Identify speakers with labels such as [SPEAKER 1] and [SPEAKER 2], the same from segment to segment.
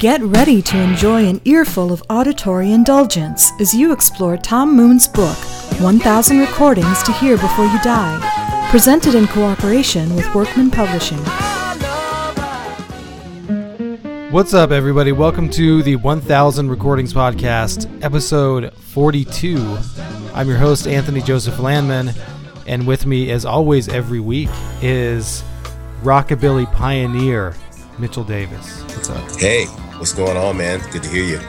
[SPEAKER 1] Get ready to enjoy an earful of auditory indulgence as you explore Tom Moon's book, 1000 Recordings to Hear Before You Die, presented in cooperation with Workman Publishing.
[SPEAKER 2] What's up, everybody? Welcome to the 1000 Recordings Podcast, episode 42. I'm your host, Anthony Joseph Landman, and with me, as always, every week, is rockabilly pioneer Mitchell Davis. What's up?
[SPEAKER 3] Hey, what's going on, man? Good to hear you.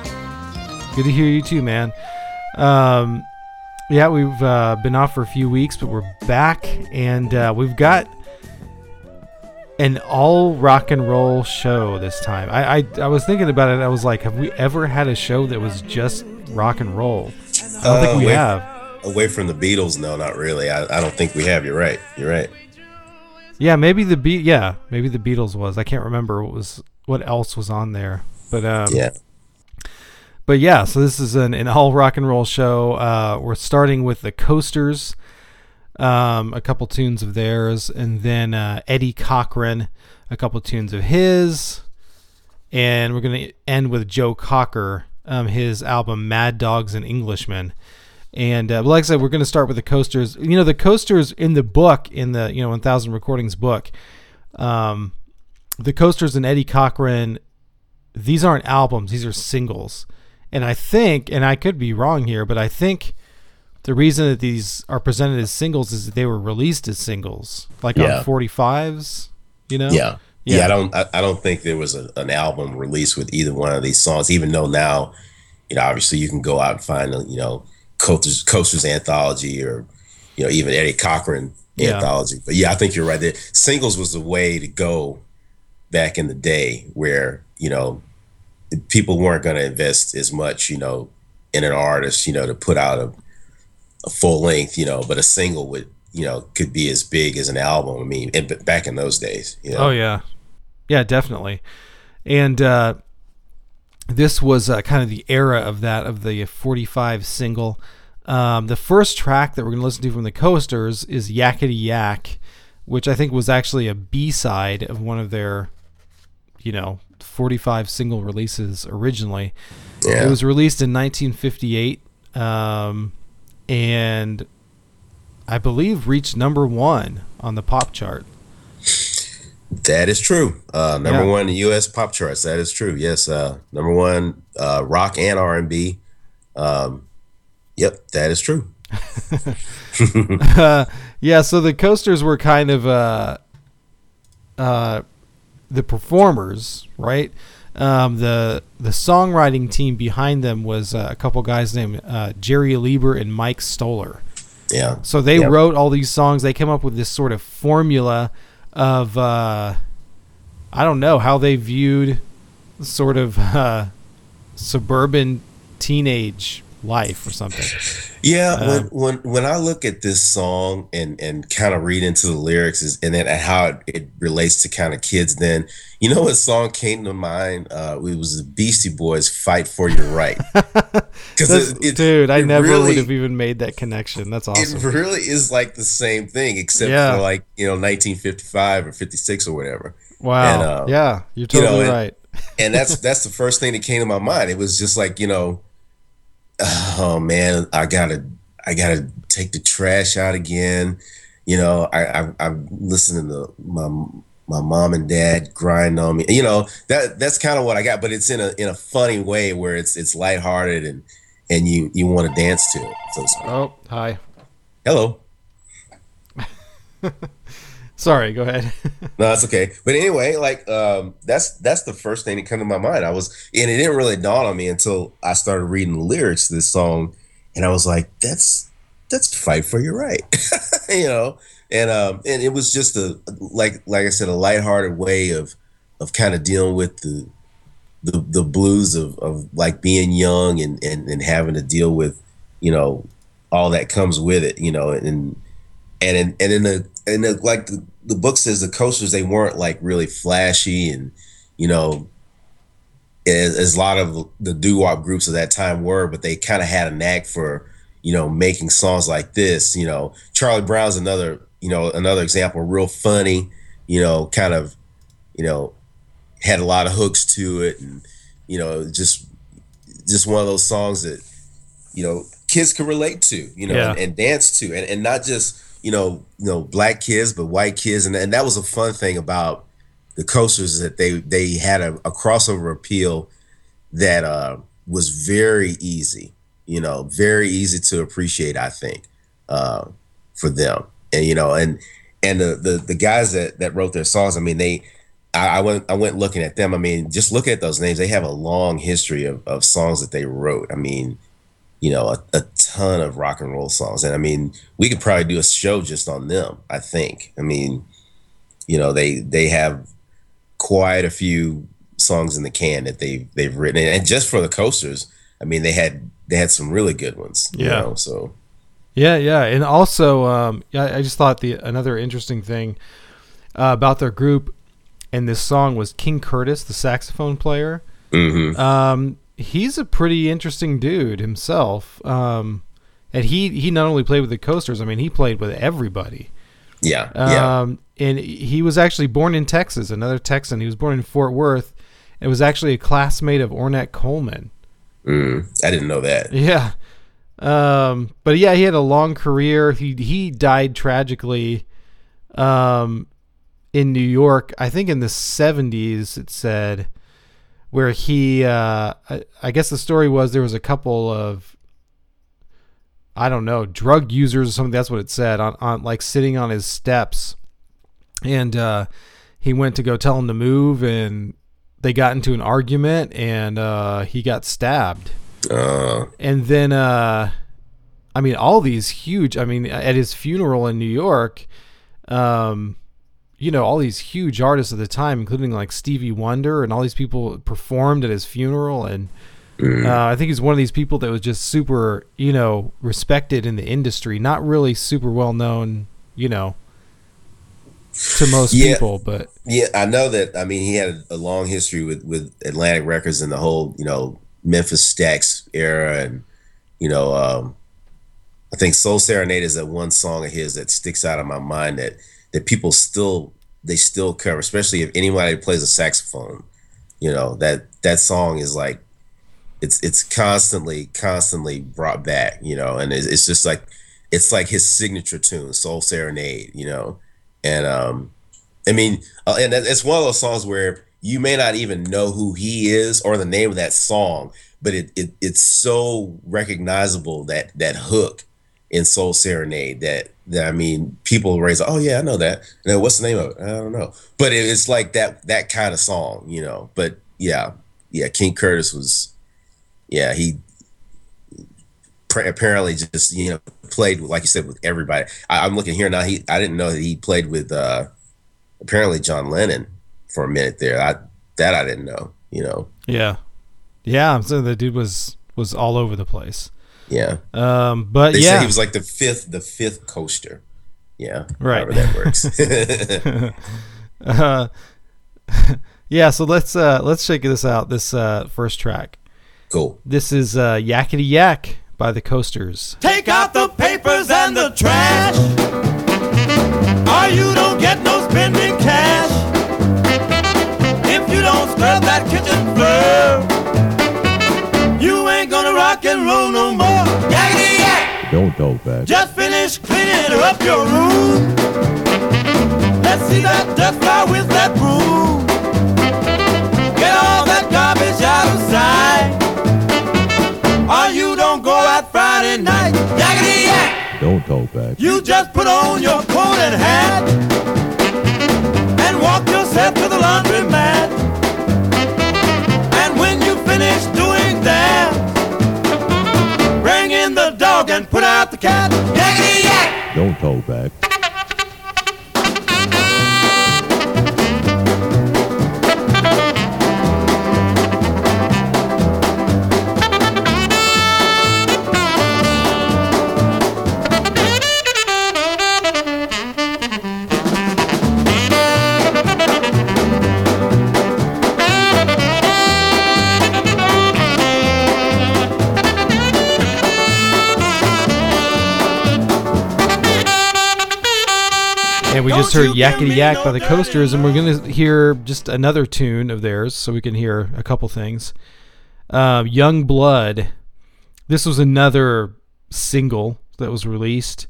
[SPEAKER 2] Good to hear you too, man. Um, yeah, we've uh, been off for a few weeks, but we're back, and uh, we've got an all rock and roll show this time. I, I I was thinking about it. I was like, have we ever had a show that was just rock and roll? I don't think we
[SPEAKER 3] away,
[SPEAKER 2] have.
[SPEAKER 3] Away from the Beatles, no, not really. I, I don't think we have. You're right. You're right.
[SPEAKER 2] Yeah, maybe the Be- yeah, maybe the Beatles was. I can't remember what was what else was on there. But um
[SPEAKER 3] Yeah.
[SPEAKER 2] But yeah, so this is an, an all rock and roll show. Uh, we're starting with the Coasters, um, a couple tunes of theirs, and then uh, Eddie Cochran, a couple tunes of his, and we're gonna end with Joe Cocker, um, his album Mad Dogs and Englishmen. And uh, like I said, we're going to start with the coasters. You know, the coasters in the book, in the you know 1000 recordings book, um, the coasters and Eddie Cochran. These aren't albums; these are singles. And I think, and I could be wrong here, but I think the reason that these are presented as singles is that they were released as singles, like
[SPEAKER 3] Yeah.
[SPEAKER 2] on 45s. You know?
[SPEAKER 3] Yeah.
[SPEAKER 2] Yeah.
[SPEAKER 3] Yeah. I don't. I, I don't think there was a, an album released with either one of these songs. Even though now, you know, obviously you can go out and find, a, you know, Coasters, Coasters anthology or, you know, even Eddie Cochran
[SPEAKER 2] Yeah.
[SPEAKER 3] anthology. But yeah, I think you're right. There, singles was the way to go back in the day, where you know people weren't going to invest as much, you know, in an artist, you know, to put out a, a full length, you know, but a single would, you know, could be as big as an album. I mean, back in those days, you know.
[SPEAKER 2] Oh yeah, yeah, definitely. And uh, this was uh, kind of the era of that of the 45 single. Um, the first track that we're going to listen to from the Coasters is Yakety Yak, which I think was actually a B side of one of their, you know, 45 single releases originally.
[SPEAKER 3] Yeah.
[SPEAKER 2] It was released in 1958, um, and I believe reached number one on the pop chart.
[SPEAKER 3] That is true. Uh, number
[SPEAKER 2] Yeah.
[SPEAKER 3] one in the U.S. pop charts. That is true. Yes. Uh, number one, uh, rock and R and B. Um, yep, that is true.
[SPEAKER 2] uh, yeah, so the coasters were kind of uh, uh, the performers, right? Um, the the songwriting team behind them was uh, a couple guys named uh, Jerry Leiber and Mike Stoller.
[SPEAKER 3] Yeah.
[SPEAKER 2] So they
[SPEAKER 3] Yep.
[SPEAKER 2] wrote all these songs. They came up with this sort of formula of uh, I don't know how they viewed sort of uh, suburban teenage life or something.
[SPEAKER 3] Yeah,
[SPEAKER 2] Um,
[SPEAKER 3] when when when I look at this song and and kind of read into the lyrics is, and then how it, it relates to kind of kids, then you know what song came to mind? Uh, it was the Beastie Boys "Fight for Your Right." Because
[SPEAKER 2] dude, I never
[SPEAKER 3] really,
[SPEAKER 2] would have even made that connection. That's awesome.
[SPEAKER 3] It really is like the same thing, except
[SPEAKER 2] Yeah.
[SPEAKER 3] for like you know 1955 or 56 or whatever.
[SPEAKER 2] Wow.
[SPEAKER 3] And, uh,
[SPEAKER 2] yeah, you're
[SPEAKER 3] you know,
[SPEAKER 2] totally
[SPEAKER 3] and-
[SPEAKER 2] right.
[SPEAKER 3] and that's that's the first thing that came to my mind. It was just like you know, oh man, I gotta I gotta take the trash out again. You know, I, I I'm listening to my my mom and dad grind on me. You know that that's kind of what I got, but it's in a in a funny way where it's it's lighthearted and and you you want to dance to it. So to.
[SPEAKER 2] Oh, hi.
[SPEAKER 3] hello.
[SPEAKER 2] Sorry, go ahead.
[SPEAKER 3] No, that's okay. But anyway, like um, that's that's the first thing that came to my mind. I was, and it didn't really dawn on me until I started reading the lyrics to this song, and I was like, "That's that's fight for your right," you know. And um, and it was just a like like I said, a lighthearted way of of kind of dealing with the the the blues of of like being young and and and having to deal with you know all that comes with it, you know, and and in, and in the and the, like the, the book says the coasters they weren't like really flashy and you know as, as a lot of the doo-wop groups of that time were but they kind of had a knack for you know making songs like this you know charlie brown's another you know another example real funny you know kind of you know had a lot of hooks to it and You know, just just one of those songs that you know kids can relate to. You know,
[SPEAKER 2] Yeah.
[SPEAKER 3] and, and dance to, and and not just you know you know black kids, but white kids, and and that was a fun thing about the coasters that they they had a, a crossover appeal that uh, was very easy. You know, very easy to appreciate. I think uh, for them, and you know, and and the the, the guys that that wrote their songs. I mean, they. I, I went. I went looking at them. I mean, just look at those names, they have a long history of, of songs that they wrote. I mean, you know, a, a ton of rock and roll songs, and I mean, we could probably do a show just on them. I think. I mean, you know, they they have quite a few songs in the can that they they've written, and just for the coasters, I mean, they had they had some really good ones. you
[SPEAKER 2] Yeah.
[SPEAKER 3] know, so
[SPEAKER 2] Yeah, yeah, and also, um, yeah, I just thought the another interesting thing uh, about their group and this song was King Curtis, the saxophone player.
[SPEAKER 3] mhm.
[SPEAKER 2] Um, he's a pretty interesting dude himself, um, and he he not only played with the Coasters, I mean, he played with everybody.
[SPEAKER 3] yeah, yeah.
[SPEAKER 2] Um, and he was actually born in Texas, another Texan. He was born in Fort Worth. and was actually a classmate of Ornette Coleman.
[SPEAKER 3] Mm, I didn't know that.
[SPEAKER 2] Yeah. Um, but yeah, he had a long career. He he died tragically um, in New York. I think in the seventies. It said where he. Uh, I, I guess the story was there was a couple of. I don't know drug users or something. That's what it said on on like sitting on his steps, and uh, he went to go tell him to move, and they got into an argument, and uh, he got stabbed
[SPEAKER 3] Uh,
[SPEAKER 2] and then uh i mean all these huge i mean at his funeral in new york um you know all these huge artists of the time including like stevie wonder and all these people performed at his funeral and uh, i think he's one of these people that was just super you know respected in the industry not really super well known you know to most
[SPEAKER 3] Yeah.
[SPEAKER 2] people but
[SPEAKER 3] yeah, I know that. I mean, he had a long history with with Atlantic Records and the whole, you know, Memphis Stax era, and you know, um, I think Soul Serenade is that one song of his that sticks out of my mind that that people still they still cover, especially if anybody plays a saxophone. You know that that song is like it's it's constantly constantly brought back. You know, and it's, it's just like it's like his signature tune, Soul Serenade. You know, and um, I mean, uh, and it's one of those songs where you may not even know who he is or the name of that song, but it, it it's so recognizable that that hook in Soul Serenade that that I mean, people raise, oh yeah, I know that. And then what's the name of it? I don't know, but it, it's like that that kind of song, you know. But yeah, yeah, King Curtis was, yeah, he apparently just you know played like you said with everybody. I, I'm looking here now. He I didn't know that he played with uh apparently John Lennon for a minute there. I that I didn't know. You know,
[SPEAKER 2] yeah yeah I'm so the dude was was all over the place
[SPEAKER 3] yeah.
[SPEAKER 2] um but
[SPEAKER 3] They
[SPEAKER 2] yeah
[SPEAKER 3] said he was like the fifth the fifth coaster. Yeah,
[SPEAKER 2] Right.
[SPEAKER 3] However that works.
[SPEAKER 2] uh, yeah so let's uh let's check this out this uh first track
[SPEAKER 3] cool.
[SPEAKER 2] this is uh yakety yak by the coasters
[SPEAKER 4] Take out the papers and the trash. Or you don't get no spending cash. If you don't scrub that kitchen floor, you ain't gonna rock and roll no more.
[SPEAKER 5] Don't talk back.
[SPEAKER 4] Just finish cleaning up your room. Let's see that dust fly with that broom. Get all that garbage out of sight. Or you don't go out Friday night. Yakety yak!
[SPEAKER 5] Don't talk back.
[SPEAKER 4] You just put on your coat and hat and walk yourself to the laundromat. And put out the cat.
[SPEAKER 5] Don't talk back.
[SPEAKER 2] Heard yakety yak
[SPEAKER 4] no
[SPEAKER 2] by the coasters and we're gonna hear just another tune of theirs so we can hear a couple things Uh, Young Blood. This was another single that was released.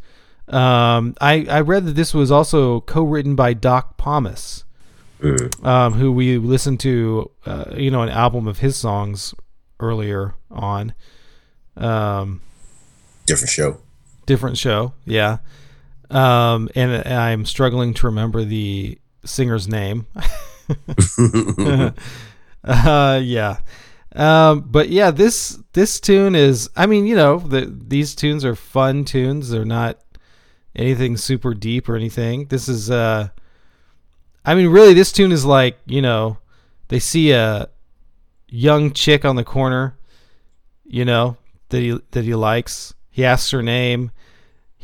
[SPEAKER 2] Um, I I read that this was also co-written by Doc Pomus, um, who we listened to, uh, you know, an album of his songs earlier on. Um,
[SPEAKER 3] Different show.
[SPEAKER 2] different show, yeah. Um, and I'm struggling to remember the singer's name. uh, yeah. Um, but yeah, this this tune is. I mean, you know, the, these tunes are fun tunes. They're not anything super deep or anything. This is. Uh, I mean, really, this tune is like you know, they see a young chick on the corner, you know, that he that he likes. He asks her name.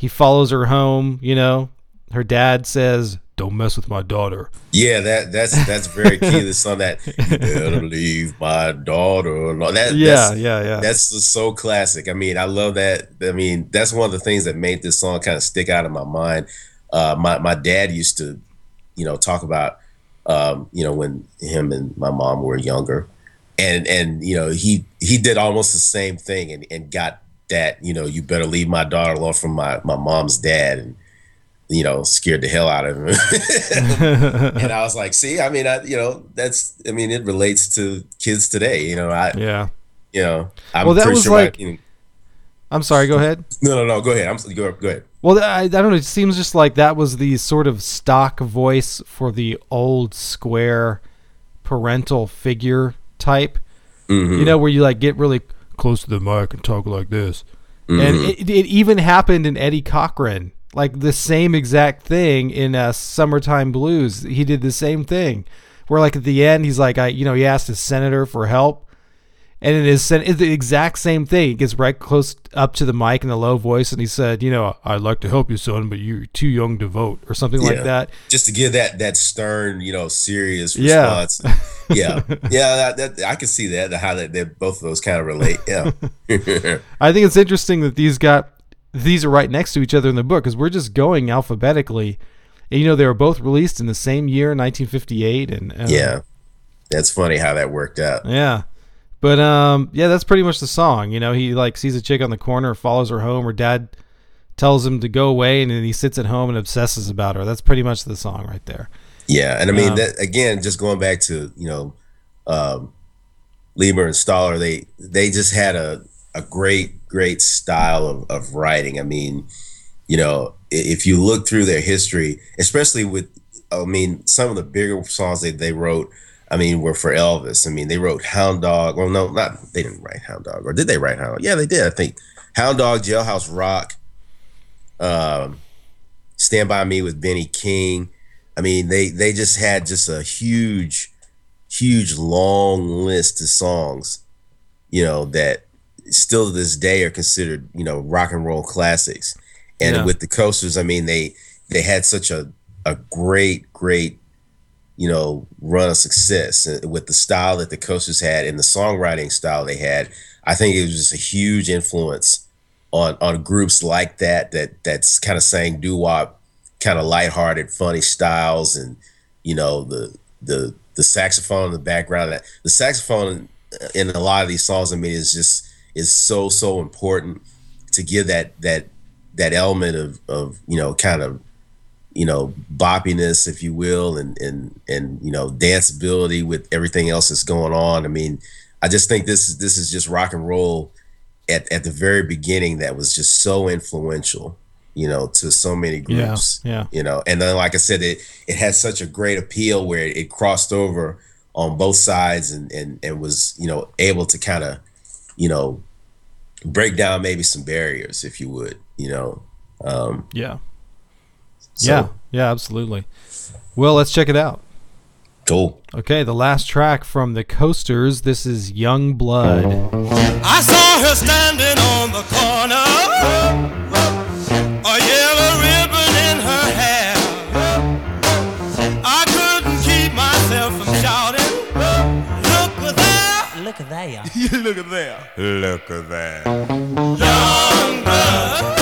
[SPEAKER 2] He follows her home. You know, her dad says, "Don't mess with my daughter."
[SPEAKER 3] Yeah, that that's that's very key to the song. That you better leave my daughter. alone." That
[SPEAKER 2] Yeah,
[SPEAKER 3] that's,
[SPEAKER 2] yeah, yeah.
[SPEAKER 3] That's so classic. I mean, I love that. I mean, that's one of the things that made this song kind of stick out in my mind. Uh, my my dad used to, you know, talk about, um, you know, when him and my mom were younger, and and you know he he did almost the same thing and and got that you know you better leave my daughter alone from my my mom's dad and you know scared the hell out of him and i was like see i mean i you know that's i mean it relates to kids today you know i
[SPEAKER 2] yeah.
[SPEAKER 3] you know i'm
[SPEAKER 2] Well, that
[SPEAKER 3] pretty
[SPEAKER 2] was
[SPEAKER 3] sure
[SPEAKER 2] like-
[SPEAKER 3] you know-
[SPEAKER 2] I'm sorry. Go ahead.
[SPEAKER 3] no no no go ahead i'm go, go ahead
[SPEAKER 2] Well, I, I don't know. It seems just like that was the sort of stock voice for the old square parental figure type. Mm-hmm. You know, where you like get really close to the mic and talk like this. And it, it even happened in Eddie Cochran, like the same exact thing in uh, "Summertime Blues." He did the same thing, where like at the end he's like, I, you know, he asked his senator for help, and it is it's the exact same thing. He gets right close up to the mic in a low voice, and he said, "You know, I'd like to help you, son, but you're too young to vote," or something like that.
[SPEAKER 3] just to give that that stern you know serious response yeah yeah that, that i can see that how that they both of those kind of relate yeah
[SPEAKER 2] I think it's interesting that these got these are right next to each other in the book because we're just going alphabetically. And, you know, they were both released in the same year, 1958, and uh,
[SPEAKER 3] yeah that's funny how that worked out
[SPEAKER 2] yeah. But um, yeah, that's pretty much the song. You know, he like sees a chick on the corner, follows her home. Her dad tells him to go away, and then he sits at home and obsesses about her. That's pretty much the song right there.
[SPEAKER 3] Yeah, and I mean
[SPEAKER 2] Um,
[SPEAKER 3] that again, just going back to you know, um, Leiber and Stoller, they they just had a a great great style of of writing. I mean, you know, if you look through their history, especially with, I mean, some of the bigger songs that they wrote. I mean, were for Elvis. I mean, they wrote Hound Dog. Well, no, not they didn't write Hound Dog, or did they write Hound? Dog? Yeah, they did. I think Hound Dog, Jailhouse Rock, um, Stand by Me with Benny King. I mean, they they just had just a huge, huge long list of songs, you know, that still to this day are considered, you know, rock and roll classics. And
[SPEAKER 2] Yeah.
[SPEAKER 3] with the coasters, I mean, they they had such a a great, great, you know, run of success uh, with the style that the coasters had and the songwriting style they had. I think it was just a huge influence on on groups like that that that's kind of saying doo wop, kind of lighthearted, funny styles, and you know the the the saxophone in the background. That the saxophone in a lot of these songs, I mean, is just is so so important to give that that that element of of you know kind of you know boppiness, if you will, and and and you know danceability with everything else that's going on. I mean, I just think this is this is just rock and roll at, at the very beginning that was just so influential, you know, to so many
[SPEAKER 2] Yeah,
[SPEAKER 3] groups.
[SPEAKER 2] yeah.
[SPEAKER 3] You know, and then like I said, it it had such a great appeal where it, crossed over on both sides and and and was, you know, able to kind of, you know, break down maybe some barriers, if you would, you know. Um
[SPEAKER 2] Yeah.
[SPEAKER 3] So,
[SPEAKER 2] yeah. Yeah. Absolutely. Well, let's check it out.
[SPEAKER 3] Cool.
[SPEAKER 2] Okay, the last track from the Coasters. This is Young Blood.
[SPEAKER 4] I saw her standing on the corner, a yellow ribbon in her hair. I couldn't keep myself from shouting, Look there!
[SPEAKER 5] Look at there.
[SPEAKER 4] Look at there! Look at there! Young blood,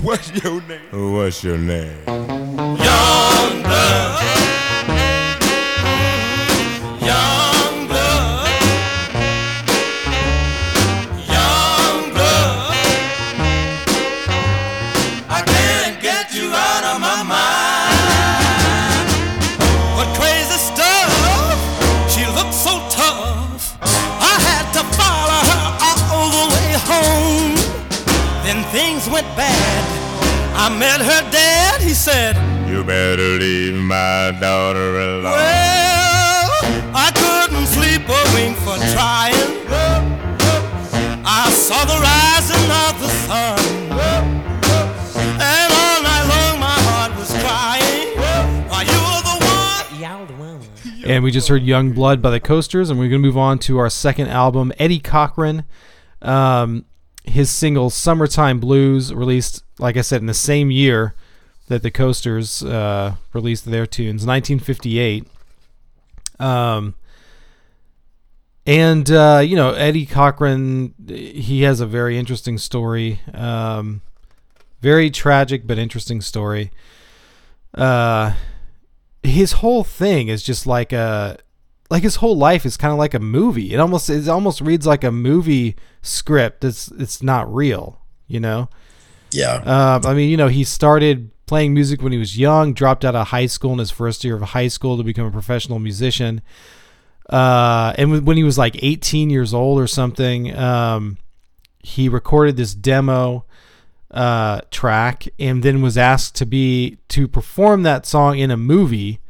[SPEAKER 4] What's your name?
[SPEAKER 5] What's your name?
[SPEAKER 4] Young my
[SPEAKER 6] daughter alone.
[SPEAKER 4] Well, I couldn't sleep a wink for trying. I saw the rising of the sun. And all night long my heart was crying. While you were the one.
[SPEAKER 5] Y'all the one.
[SPEAKER 2] And we just heard Young Blood by the Coasters, and we're going to move on to our second album, Eddie Cochran. Um, his single Summertime Blues, released, like I said, in the same year that the Coasters uh, released their tunes, 1958. Um, and, uh, you know, Eddie Cochran, he has a very interesting story. Um, very tragic, but interesting story. Uh, his whole thing is just like a like his whole life is kind of like a movie. It almost it almost reads like a movie script. It's it's not real, you know.
[SPEAKER 3] Yeah.
[SPEAKER 2] Uh, I mean, you know, he started playing music when he was young, dropped out of high school in his first year of high school to become a professional musician. Uh, and when- he was like 18 years old or something, um, he recorded this demo uh, track and then was asked to be to perform that song in a movie.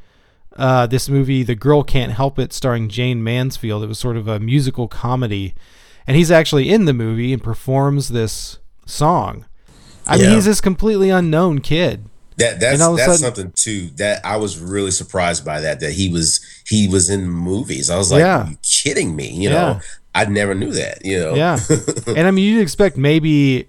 [SPEAKER 2] Uh, this movie, The Girl Can't Help It, starring Jayne Mansfield. It was sort of a musical comedy, and he's actually in the movie and performs this song. I mean, he's this completely unknown kid.
[SPEAKER 3] That that's
[SPEAKER 2] And all of a
[SPEAKER 3] that's
[SPEAKER 2] sudden-
[SPEAKER 3] something too that I was really surprised by that that he was he was in movies. I was like,
[SPEAKER 2] Yeah.
[SPEAKER 3] Are you kidding me? You
[SPEAKER 2] Yeah.
[SPEAKER 3] know, I never knew that. You know,
[SPEAKER 2] Yeah. and I mean, you'd expect maybe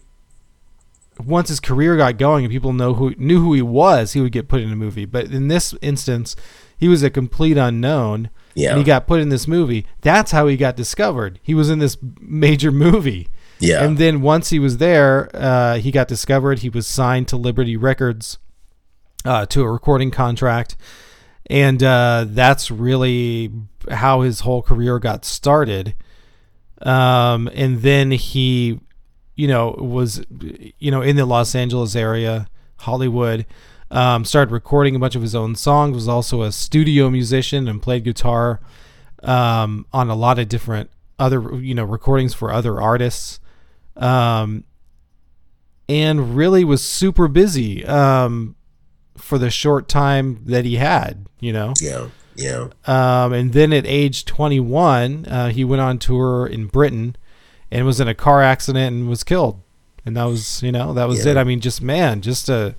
[SPEAKER 2] once his career got going and people know who knew who he was, he would get put in a movie. But in this instance, he was a complete unknown.
[SPEAKER 3] Yeah.
[SPEAKER 2] And he got put in this movie. That's how he got discovered. He was in this major movie.
[SPEAKER 3] yeah,
[SPEAKER 2] And then once he was there, uh, he got discovered. He was signed to Liberty Records uh, to a recording contract. And uh, that's really how his whole career got started. Um, and then he, you know, was, you know, in the Los Angeles area, Hollywood, um, started recording a bunch of his own songs, was also a studio musician and played guitar um, on a lot of different other, you know, recordings for other artists. Um, and really was super busy um, for the short time that he had, you know.
[SPEAKER 3] yeah, yeah,
[SPEAKER 2] Um, and then at age 21, uh, he went on tour in Britain and was in a car accident and was killed. And that was, you know, that was
[SPEAKER 3] Yeah.
[SPEAKER 2] it. I mean, just man, just a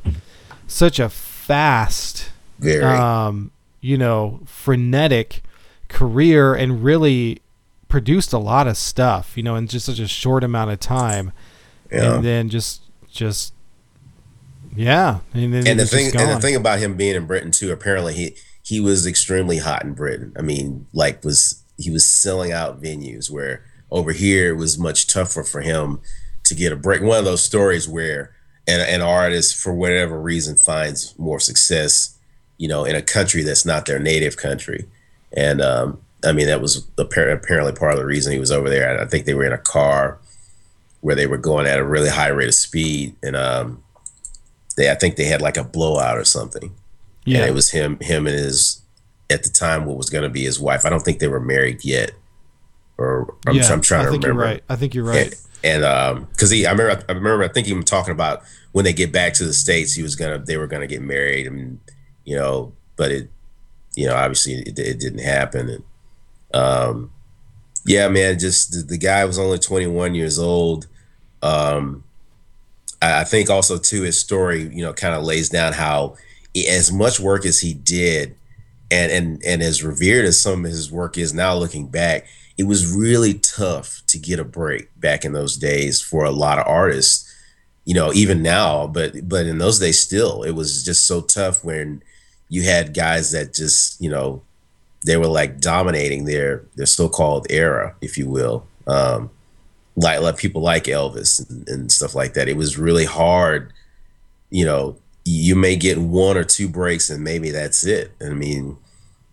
[SPEAKER 2] such a fast,
[SPEAKER 3] very.
[SPEAKER 2] um, you know, frenetic career and really produced a lot of stuff, you know, in just such a short amount of time.
[SPEAKER 3] yeah.
[SPEAKER 2] And then just, just, yeah. And then
[SPEAKER 3] and the thing and the thing about him being in Britain too, apparently he he was extremely hot in Britain. I mean, like was he was selling out venues where over here it was much tougher for him to get a break. One of those stories where an, an artist for whatever reason finds more success, you know, in a country that's not their native country. And um, I mean, that was appar- apparently part of the reason he was over there. I think they were in a car where they were going at a really high rate of speed, and um, they I think they had like a blowout or something.
[SPEAKER 2] yeah.
[SPEAKER 3] And it was him him and his at the time what was going to be his wife. I don't think they were married yet. Or I'm,
[SPEAKER 2] yeah,
[SPEAKER 3] I'm trying
[SPEAKER 2] I
[SPEAKER 3] to
[SPEAKER 2] think
[SPEAKER 3] remember.
[SPEAKER 2] You're right. I think you're right.
[SPEAKER 3] And, and um cuz he I remember I remember I think him talking about when they get back to the states he was going to they were going to get married and you know, but it you know, obviously it, it didn't happen and um yeah, man, just the, the guy was only 21 years old. Um I, think also too his story, you know, kind of lays down how he- as much work as he did, and and and as revered as some of his work is now, looking back, it was really tough to get a break back in those days for a lot of artists. you know, even now, but but in those days still, it was just so tough when you had guys that just, you know, they were like dominating their their so-called era, if you will. Um, like like people like Elvis and, and stuff like that. It was really hard, you know. You may get one or two breaks, and maybe that's it. I mean,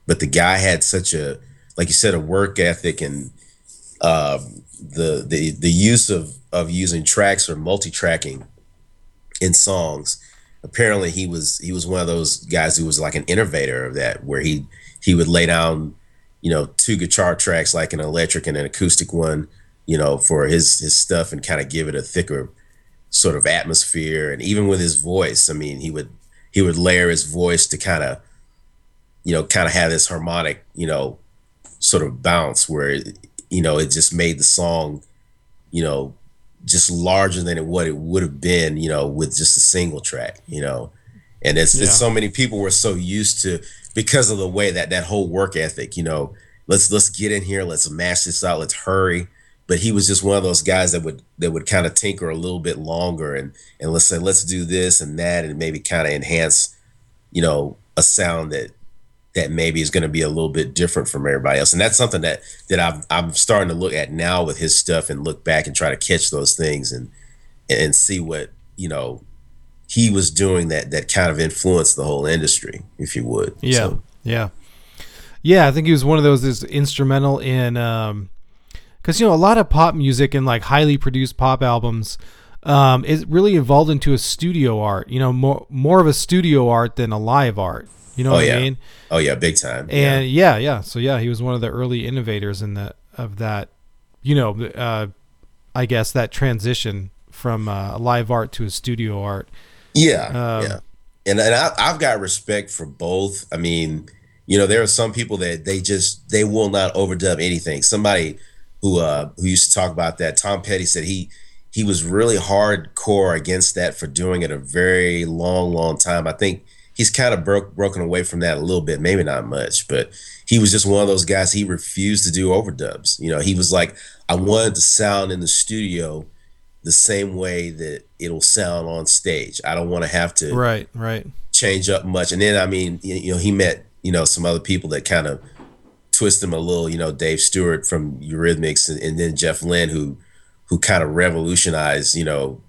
[SPEAKER 3] but the guy had such a, like you said, a work ethic and uh, the the the use of of using tracks or multi-tracking in songs. Apparently, he was he was one of those guys who was like an innovator of that, where he he would lay down, you know, two guitar tracks like an electric and an acoustic one, you know, for his his stuff and kind of give it a thicker sort of atmosphere. And even with his voice, I mean, he would he would layer his voice to kind of, you know, kind of have this harmonic, you know, sort of bounce where, you know, it just made the song, you know, just larger than it, what it would have been, you know, with just a single track, you know. And it's,
[SPEAKER 2] Yeah.
[SPEAKER 3] it's so many people were so used to because of the way that that whole work ethic, you know, let's let's get in here, let's mash this out, let's hurry. But he was just one of those guys that would that would kind of tinker a little bit longer and and let's say let's do this and that and maybe kind of enhance, you know, a sound that that maybe is going to be a little bit different from everybody else. And that's something that that I'm I'm starting to look at now with his stuff and look back and try to catch those things and and see what, you know, he was doing that that kind of influenced the whole industry, if you would.
[SPEAKER 2] Yeah,
[SPEAKER 3] So,
[SPEAKER 2] yeah, yeah. I think he was one of those that's instrumental in, um, because you know a lot of pop music and like highly produced pop albums, um, it really evolved into a studio art. You know, more more of a studio art than a live art. You know
[SPEAKER 3] Oh,
[SPEAKER 2] what
[SPEAKER 3] yeah.
[SPEAKER 2] I mean?
[SPEAKER 3] oh yeah, big time.
[SPEAKER 2] And yeah. yeah, So yeah, he was one of the early innovators in that of that. You know, uh, I guess that transition from uh, live art to a studio art.
[SPEAKER 3] Yeah,
[SPEAKER 2] Um,
[SPEAKER 3] yeah, and and I, I've got respect for both. I mean, you know, there are some people that they just they will not overdub anything. Somebody who uh who used to talk about that, Tom Petty said he he was really hardcore against that for doing it a very long, long time. I think he's kind of broke broken away from that a little bit, maybe not much, but he was just one of those guys. He refused to do overdubs. You know, he was like, I wanted to sound in the studio the same way that it'll sound on stage. I don't want to have to
[SPEAKER 2] Right, right.
[SPEAKER 3] change up much. And then I mean, you you know, he met you know some other people that kind of twist them a little. You know, Dave Stewart from Eurythmics, and, and then Jeff Lynne, who who kind of revolutionized you know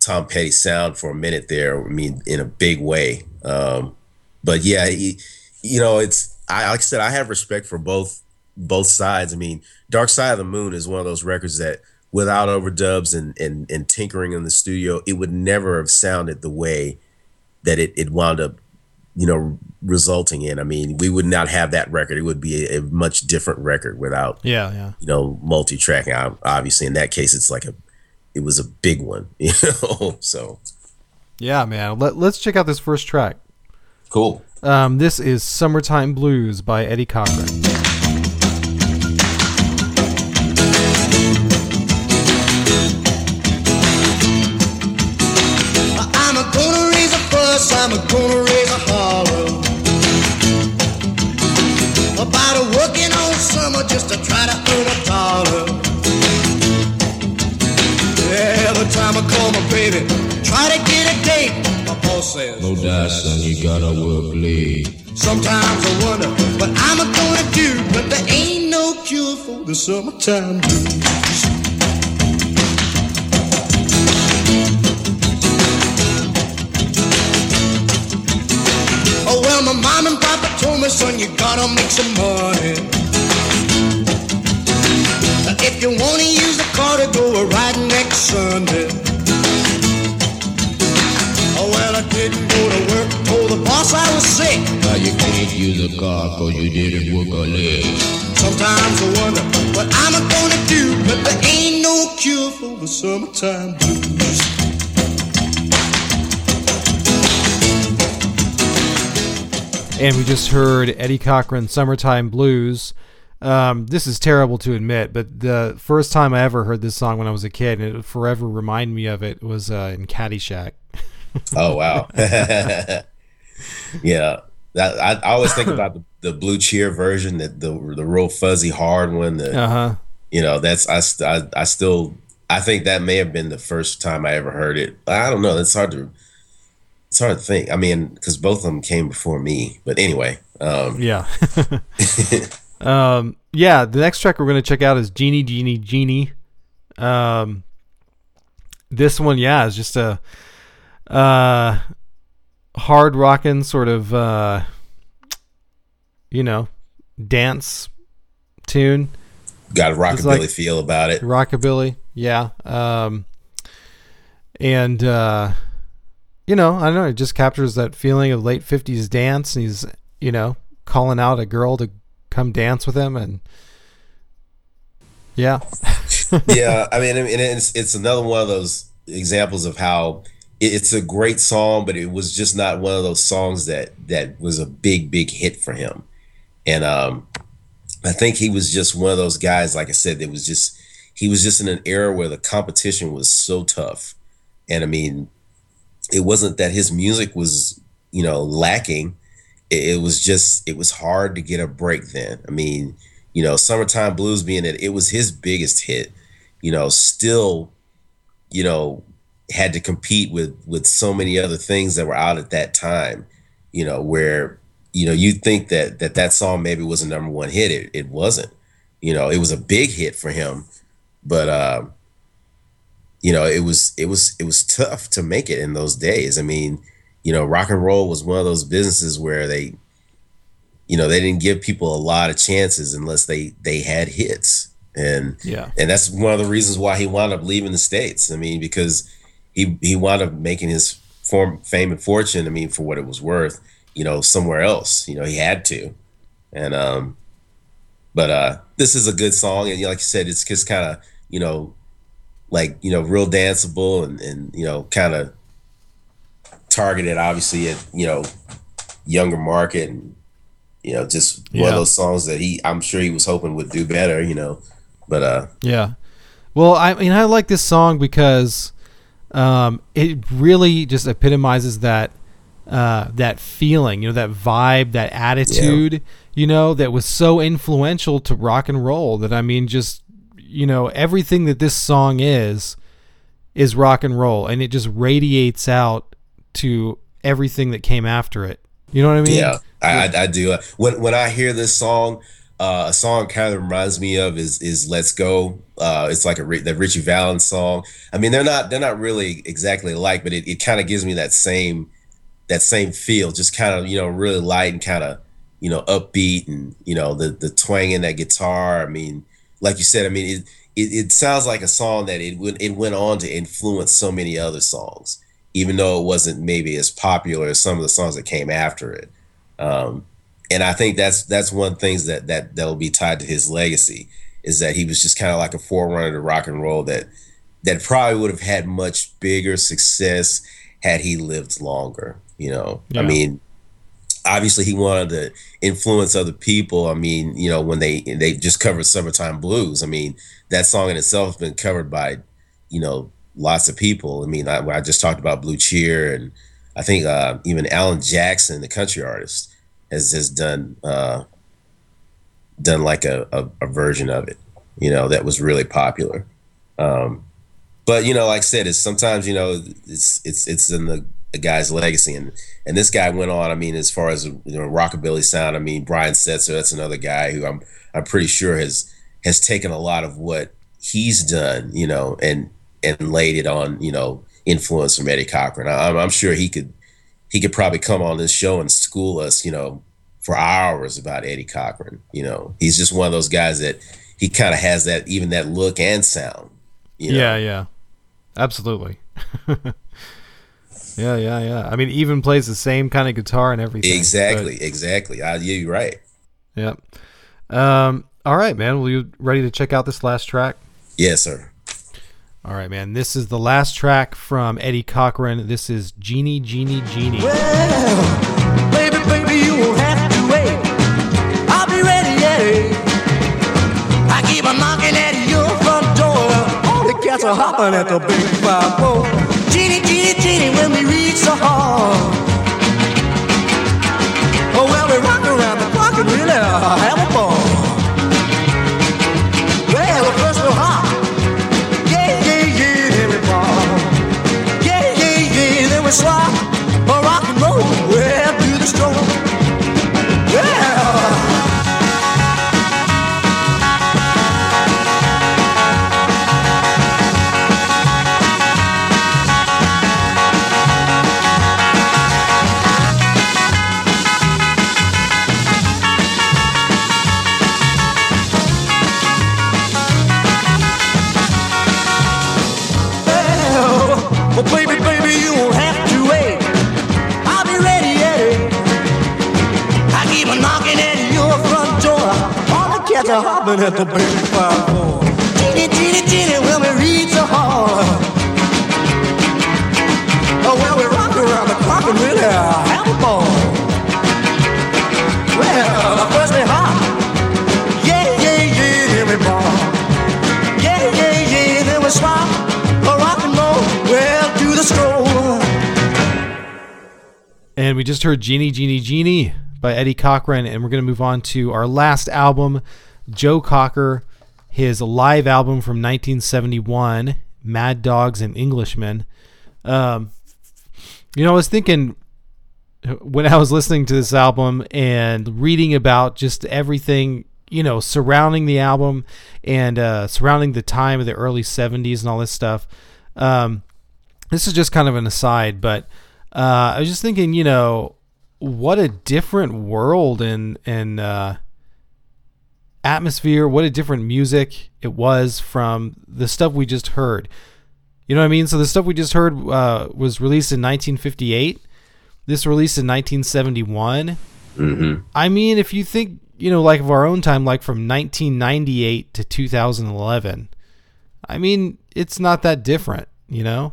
[SPEAKER 3] Tom Petty's sound for a minute there. I mean, in a big way. Um, but yeah, he, you know, it's I like I said, I have respect for both both sides. I mean, Dark Side of the Moon is one of those records that without overdubs and and, and tinkering in the studio, it would never have sounded the way that it, it wound up, you know, resulting in. I mean, we would not have that record. It would be a, a much different record without,
[SPEAKER 2] Yeah, yeah.
[SPEAKER 3] you know, multi-tracking. Ob- Obviously, in that case, it's like a, it was a big one, you know. So
[SPEAKER 2] Yeah, man. Let, let's check out this first track.
[SPEAKER 3] cool.
[SPEAKER 2] Um, this is Summertime Blues by Eddie Cochran.
[SPEAKER 5] I'm a fuss. I'm gonna just to try to earn a dollar Every time I call my baby, try to get a date My boss says,
[SPEAKER 7] No doubt, son, you gotta work late.
[SPEAKER 5] sometimes I wonder what I'm gonna do But there ain't no cure for the summertime blues Oh well, my mom and papa told me, son, you gotta make some money. If you wanna use the car to go a riding next Sunday. Oh well, I didn't go to work. Told the boss I was sick.
[SPEAKER 7] Now you can't use a car cause you didn't work a leg.
[SPEAKER 5] Sometimes I wonder what I'm gonna do, but there ain't no cure for the summertime blues.
[SPEAKER 2] And we just heard Eddie Cochran Summertime Blues. Um, this is terrible to admit, but the first time I ever heard this song when I was a kid, and it would forever remind me of it, was uh, in Caddyshack.
[SPEAKER 3] Oh wow. yeah. That, I, I always think about the, the blue cheer version, that the the real fuzzy hard one. That
[SPEAKER 2] Uh huh.
[SPEAKER 3] you know, that's I, I I still I I think that may have been the first time I ever heard it. I don't know. It's hard to it's hard to think. I mean, because both of them came before me. But anyway, um,
[SPEAKER 2] Yeah. um, yeah, the next track we're going to check out is Jeannie, Jeannie, Jeannie. Um, this one, yeah, is just a uh, hard rocking sort of, uh, you know, dance tune.
[SPEAKER 3] got a rockabilly
[SPEAKER 2] like-
[SPEAKER 3] feel about it.
[SPEAKER 2] Rockabilly, yeah. Um, and, uh, you know, I don't know, it just captures that feeling of late 50s dance. And he's, you know, calling out a girl to come dance with him. And, yeah.
[SPEAKER 3] yeah, I mean, it's it's another one of those examples of how it's a great song, but it was just not one of those songs that that was a big big hit for him. And um, I think he was just one of those guys. Like I said, that was just he was just in an era where the competition was so tough, and I mean, it wasn't that his music was you know lacking. It, it was just it was hard to get a break then. I mean, you know, summertime blues being it, it was his biggest hit. You know, still, you know, had to compete with with so many other things that were out at that time. You know, where you know you think that that that song maybe was a number one hit. It it wasn't. You know, it was a big hit for him, but um, you know, it was it was it was tough to make it in those days. I mean, you know, rock and roll was one of those businesses where they, you know, they didn't give people a lot of chances unless they they had hits, and
[SPEAKER 2] Yeah.
[SPEAKER 3] and that's one of the reasons why he wound up leaving the states. I mean, because he he wound up making his form fame and fortune. I mean, for what it was worth, you know, somewhere else. You know, he had to, and um, but uh, this is a good song, and you like you said, it's just kind of you know, like you know, real danceable, and and you know, kind of targeted obviously at you know younger market and you know just one
[SPEAKER 2] Yeah.
[SPEAKER 3] of those songs that he i'm sure he was hoping would do better you know but uh
[SPEAKER 2] Yeah. Well, I mean, I like this song because um, it really just epitomizes that uh, that feeling, you know, that vibe, that attitude, you know, that was so influential to rock and roll. That I mean, just you know, everything that this song is is rock and roll, and it just radiates out to everything that came after it. You know what I mean?
[SPEAKER 3] yeah I, I i do when when i hear this song uh, a song kind of reminds me of is is "Let's Go." Uh, it's like a the Ritchie Valens song. I mean, they're not they're not really exactly alike, but it, it kind of gives me that same that same feel. Just kind of you know really light and kind of you know upbeat and you know the the twang in that guitar. I mean, like you said, I mean it it, it sounds like a song that it went it went on to influence so many other songs, even though it wasn't maybe as popular as some of the songs that came after it. Um, and I think that's that's one of the things that that that'll be tied to his legacy is that he was just kind of like a forerunner to rock and roll that that probably would have had much bigger success had he lived longer. You know, I mean, obviously he wanted to influence other people. I mean, you know, when they they just covered "Summertime Blues," I mean, that song in itself has been covered by, you know, lots of people. I mean, I, I just talked about Blue Cheer, and I think uh, even Alan Jackson, the country artist, has has done uh, done like a, a, a version of it. You know, that was really popular. Um, but you know, like I said, it's sometimes you know it's it's it's in the, the guy's legacy, and and this guy went on. I mean, as far as you know, rockabilly sound. I mean, Brian Setzer, that's another guy who I'm I'm pretty sure has has taken a lot of what he's done, you know, and and laid it on you know influence from Eddie Cochran. I, I'm I'm sure he could he could probably come on this show and school us, you know, for hours about Eddie Cochran. You know, he's just one of those guys that he kind of has that even that look and sound. You know?
[SPEAKER 2] Yeah, yeah. Absolutely. yeah, yeah, yeah. I mean, even plays the same kind of guitar and everything. but-
[SPEAKER 3] Exactly, exactly. I, yeah, you're right.
[SPEAKER 2] Yep. Um, all right, man. Well, you ready to check out this last track?
[SPEAKER 3] Yes, sir.
[SPEAKER 2] All right, man. This is the last track from Eddie Cochran. This is Jeannie, Jeannie, Jeannie.
[SPEAKER 4] Well, baby, baby, you won't have to wait. I'll be ready. I keep knocking at your front door. The cats are hopping at the big five four. Jeannie, Jeannie, Jeannie, when we reach the hall. Oh, well, we rock around the clock and have
[SPEAKER 5] catch at the baby fire floor. Teeny, teeny, teeny, when we reach the hall. Oh, well, we rock around the clock and really have a ball. Well, first we hop. Yeah, yeah, yeah, then we ball. Yeah, yeah, yeah, then we swap. A rock and roll, well, do the stroll.
[SPEAKER 2] And we just heard Jeannie, Jeannie, Jeannie by Eddie Cochran. And we're going to move on to our last album, Joe Cocker, his live album from 1971, Mad Dogs and Englishmen. Um, you know, I was thinking when I was listening to this album and reading about just everything, you know, surrounding the album and uh, surrounding the time of the early 70s and all this stuff. Um, this is just kind of an aside, but uh, I was just thinking, you know, what a different world and and uh, atmosphere. What a different music it was from the stuff we just heard. You know what I mean? So the stuff we just heard uh, was released in 1958. This released in 1971.
[SPEAKER 3] Mm-hmm.
[SPEAKER 2] I mean, if you think, you know, like of our own time, like from 1998 to 2011, I mean, it's not that different, you know?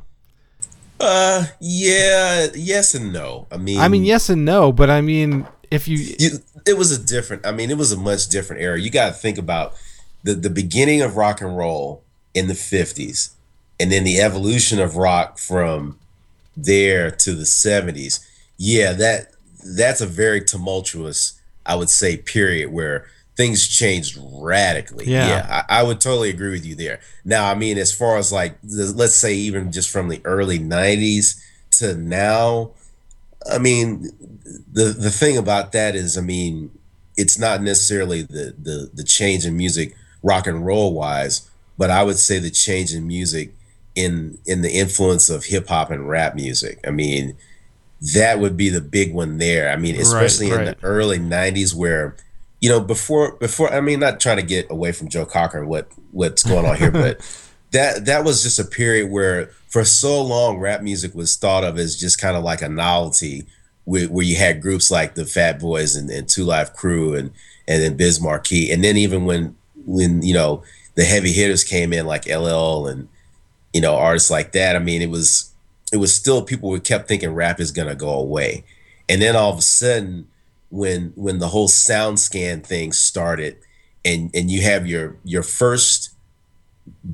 [SPEAKER 3] Uh, yeah, yes and no. I mean,
[SPEAKER 2] I mean, yes and no, but I mean, if you,
[SPEAKER 3] you, it was a different. I mean, it was a much different era. You got to think about the the beginning of rock and roll in the '50s, and then the evolution of rock from there to the '70s. Yeah, that that's a very tumultuous, I would say, period where things changed radically.
[SPEAKER 2] Yeah.
[SPEAKER 3] I, I would totally agree with you there. Now, I mean, as far as like, the, let's say, even just from the early '90s to now, I mean, the the thing about that is, I mean, it's not necessarily the the the change in music, rock and roll wise, but I would say the change in music in in the influence of hip hop and rap music. I mean, that would be the big one there. I mean, especially in
[SPEAKER 2] right.
[SPEAKER 3] the early '90s, where you know before before. I mean, not trying to get away from Joe Cocker and what what's going on here, but that that was just a period where for so long rap music was thought of as just kind of like a novelty where, where you had groups like the Fat Boys and, and Two Live Crew and and then Biz Markie and then even when when you know the heavy hitters came in like LL and you know artists like that I mean it was it was still people were kept thinking rap is gonna go away. And then all of a sudden when when the whole SoundScan thing started and and you have your your first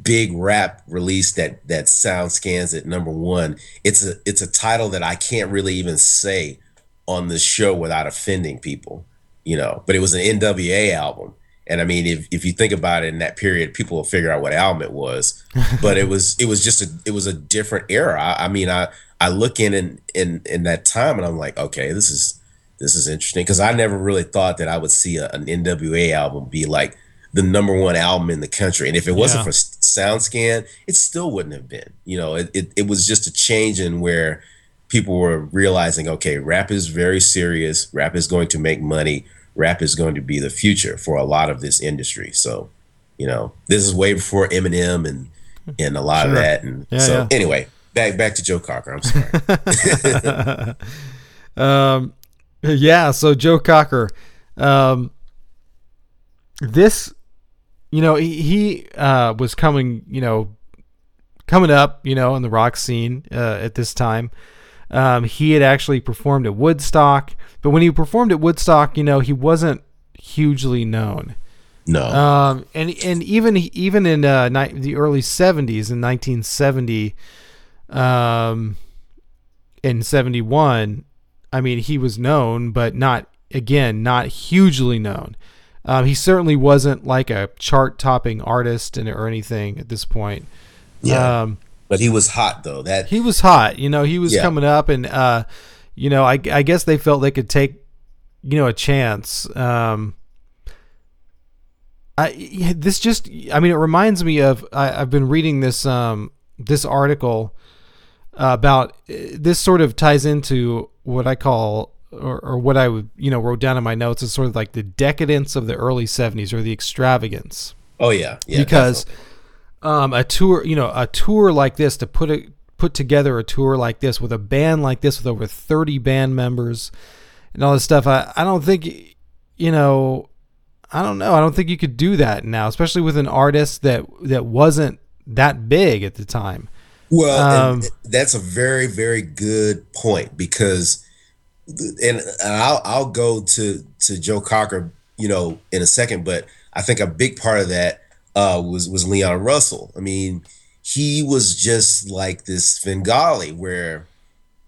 [SPEAKER 3] big rap release that that SoundScans at number one it's a it's a title that i can't really even say on this show without offending people you know but it was an nwa album. And i mean if, if you think about it in that period people will figure out what album it was but it was it was just a it was a different era. I, I mean i i look in in in, in that time and i'm like okay this is this is interesting. Because i never really thought that i would see a, an nwa album be like the number one album in the country. And if it wasn't
[SPEAKER 2] Yeah.
[SPEAKER 3] for SoundScan, it still wouldn't have been. You know, it, it, it was just a change in where people were realizing, okay, rap is very serious. Rap is going to make money. Rap is going to be the future for a lot of this industry. So, you know, this is way before Eminem and and a lot
[SPEAKER 2] Sure.
[SPEAKER 3] of that. And
[SPEAKER 2] Yeah,
[SPEAKER 3] so,
[SPEAKER 2] yeah.
[SPEAKER 3] anyway, back back to Joe Cocker. I'm sorry.
[SPEAKER 2] um, yeah. So Joe Cocker, um, this, you know, he, he uh, was coming, you know, coming up, you know, in the rock scene uh, at this time. Um, he had actually performed at Woodstock, but when he performed at Woodstock, you know, he wasn't hugely known.
[SPEAKER 3] no,
[SPEAKER 2] Um, and and even even in uh, ni- the early '70s, in 1970, um, in '71, I mean, he was known, but not again, not hugely known. Um, he certainly wasn't like a chart-topping artist and or anything at this point.
[SPEAKER 3] Yeah.
[SPEAKER 2] Um,
[SPEAKER 3] but he was hot though. That
[SPEAKER 2] he was hot. You know, he was
[SPEAKER 3] Yeah.
[SPEAKER 2] coming up, and uh, you know, I, I guess they felt they could take, you know, a chance. Um, I this just, I mean, it reminds me of I, I've been reading this um this article about uh, this sort of ties into what I call or, or what I would you know wrote down in my notes is sort of like the decadence of the early '70s or the extravagance
[SPEAKER 3] oh yeah, yeah,
[SPEAKER 2] because um, a tour, you know, a tour like this to put it put together a tour like this with a band like this with over 30 band members and all this stuff. I, I don't think you know, I don't know. I don't think you could do that now, especially with an artist that that wasn't that big at the time.
[SPEAKER 3] Well,
[SPEAKER 2] Um,
[SPEAKER 3] and that's a very, very good point because, and, and I'll I'll go to to Joe Cocker, you know, in a second, but I think a big part of that uh, was was Leon Russell. I mean, he was just like this Svengali where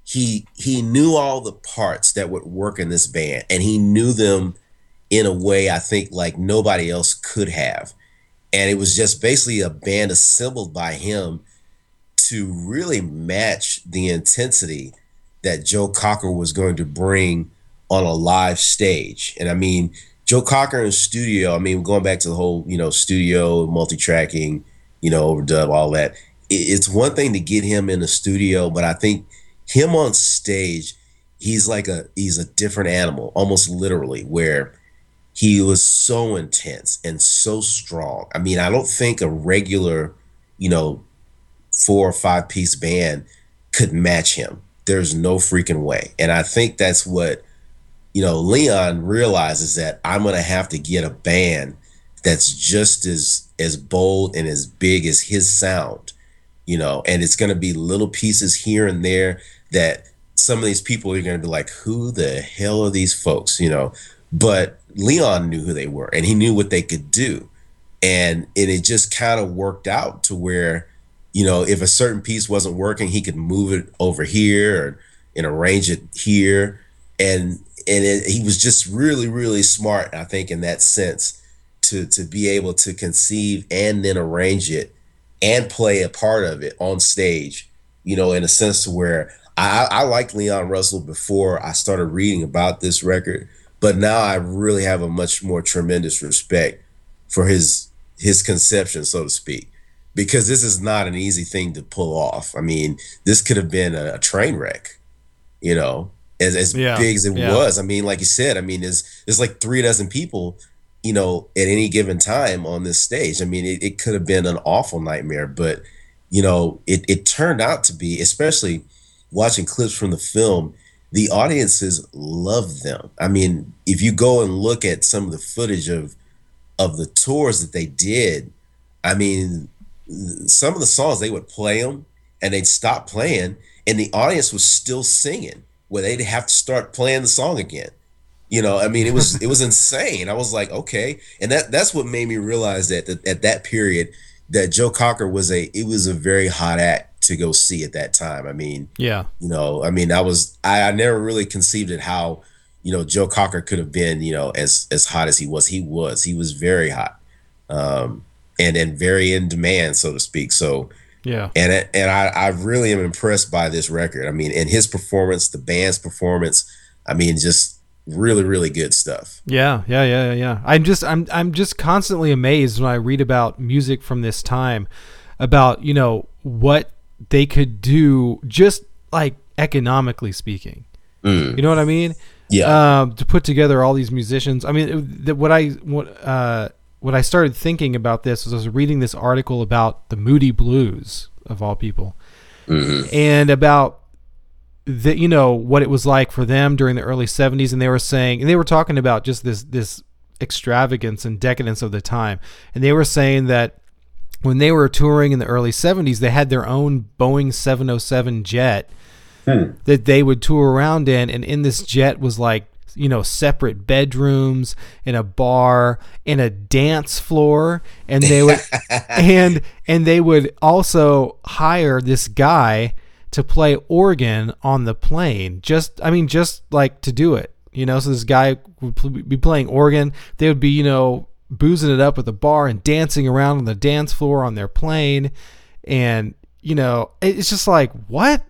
[SPEAKER 3] he he knew all the parts that would work in this band, and he knew them in a way I think like nobody else could have. And it was just basically a band assembled by him to really match the intensity that Joe Cocker was going to bring on a live stage. And I mean, Joe Cocker in studio, I mean, going back to the whole, you know, studio, multi tracking, you know, overdub, all that. It's one thing to get him in the studio, but I think him on stage, he's like a he's a different animal, almost literally, where he was so intense and so strong. I mean, I don't think a regular, you know, four or five piece band could match him. There's no freaking way. And I think that's what, you know, Leon realizes that I'm going to have to get a band that's just as as bold and as big as his sound, you know, and it's going to be little pieces here and there that some of these people are going to be like, who the hell are these folks, you know? But Leon knew who they were and he knew what they could do. And, and it just kind of worked out to where, you know, if a certain piece wasn't working, he could move it over here and arrange it here. And and it, he was just really, really smart, I think, in that sense, to to be able to conceive and then arrange it and play a part of it on stage, you know, in a sense to where I, I liked Leon Russell before I started reading about this record, but now I really have a much more tremendous respect for his his conception, so to speak, because this is not an easy thing to pull off. I mean, this could have been a, a train wreck, you know, as as
[SPEAKER 2] Yeah,
[SPEAKER 3] big as it
[SPEAKER 2] yeah.
[SPEAKER 3] was. I mean, like you said, I mean, there's there's like three dozen people, you know, at any given time on this stage. I mean, it, it could have been an awful nightmare, but you know, it it turned out to be, especially watching clips from the film, the audiences loved them. I mean, if you go and look at some of the footage of of the tours that they did, I mean, some of the songs they would play them and they'd stop playing and the audience was still singing where they'd have to start playing the song again. You know, I mean, it was it was insane. I was like, okay, and that that's what made me realize that, that at that period that Joe Cocker was a it was a very hot act to go see at that time. I mean,
[SPEAKER 2] Yeah.
[SPEAKER 3] you know, I mean, I was I, I never really conceived it how you know Joe Cocker could have been you know as as hot as he was. He was he was very hot, um, and and very in demand, so to speak. So
[SPEAKER 2] Yeah.
[SPEAKER 3] and and I I really am impressed by this record. I mean, and his performance, the band's performance. I mean, just really really good stuff.
[SPEAKER 2] Yeah, yeah, yeah, yeah. I'm just I'm I'm just constantly amazed when I read about music from this time about, you know, what they could do just like economically speaking. You know what I mean?
[SPEAKER 3] Yeah.
[SPEAKER 2] Um, to put together all these musicians. I mean, it- the, what I what uh what I started thinking about this was I was reading this article about the Moody Blues of all people. Mm-hmm. And about that you know what it was like for them during the early 70s and they were saying and they were talking about just this this extravagance and decadence of the time. And they were saying that when they were touring in the early 70s they had their own Boeing 707 jet hmm. that they would tour around in. And in this jet was like you know separate bedrooms and a bar and a dance floor and they would and and they would also hire this guy to play organ on the plane. Just i mean just like to do it you know? So this guy would pl- be playing organ. They would be you know boozing it up at the bar and dancing around on the dance floor on their plane. And you know it's just like what?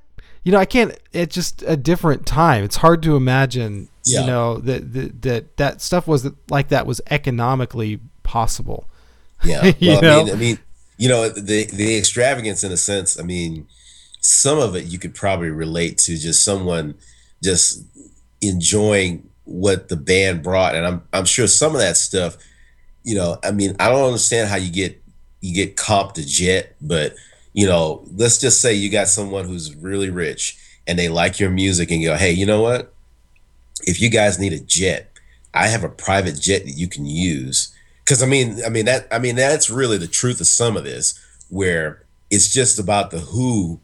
[SPEAKER 2] You know i can't it's just a different time. It's hard to imagine
[SPEAKER 3] Yeah.
[SPEAKER 2] you know that, that that that stuff was like that was economically possible
[SPEAKER 3] Yeah.
[SPEAKER 2] You
[SPEAKER 3] Well, I mean, I mean, you know, the the extravagance in a sense. I mean, some of it you could probably relate to just someone just enjoying what the band brought, and I'm I'm sure some of that stuff. You know, I mean, I don't understand how you get you get comped a jet, but you know, let's just say you got someone who's really rich and they like your music and go, hey, you know what? If you guys need a jet I have a private jet that you can use. Cause I mean, I mean that I mean that's really the truth of some of this, where it's just about the who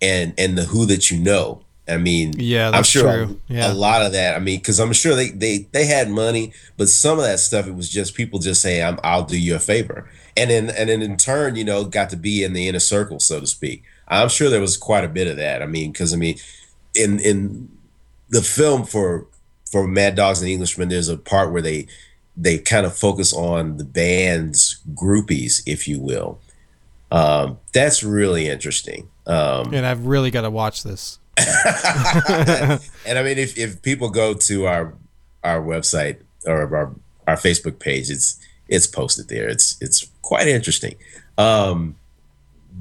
[SPEAKER 3] and and the who that you know. I mean,
[SPEAKER 2] Yeah,
[SPEAKER 3] I'm sure
[SPEAKER 2] true.
[SPEAKER 3] a,
[SPEAKER 2] Yeah.
[SPEAKER 3] a lot of that. I mean, because I'm sure they they they had money, but some of that stuff it was just people just saying, I'm, "I'll do you a favor," and then and then in turn, you know, got to be in the inner circle, so to speak. I'm sure there was quite a bit of that. I mean, because I mean, in in the film for for Mad Dogs and Englishmen, there's a part where they they kind of focus on the band's groupies, if you will. Um, that's really interesting. Um,
[SPEAKER 2] And I've really got to watch this.
[SPEAKER 3] and I mean, if, if people go to our our website or our our Facebook page, it's it's posted there. It's it's quite interesting. Um,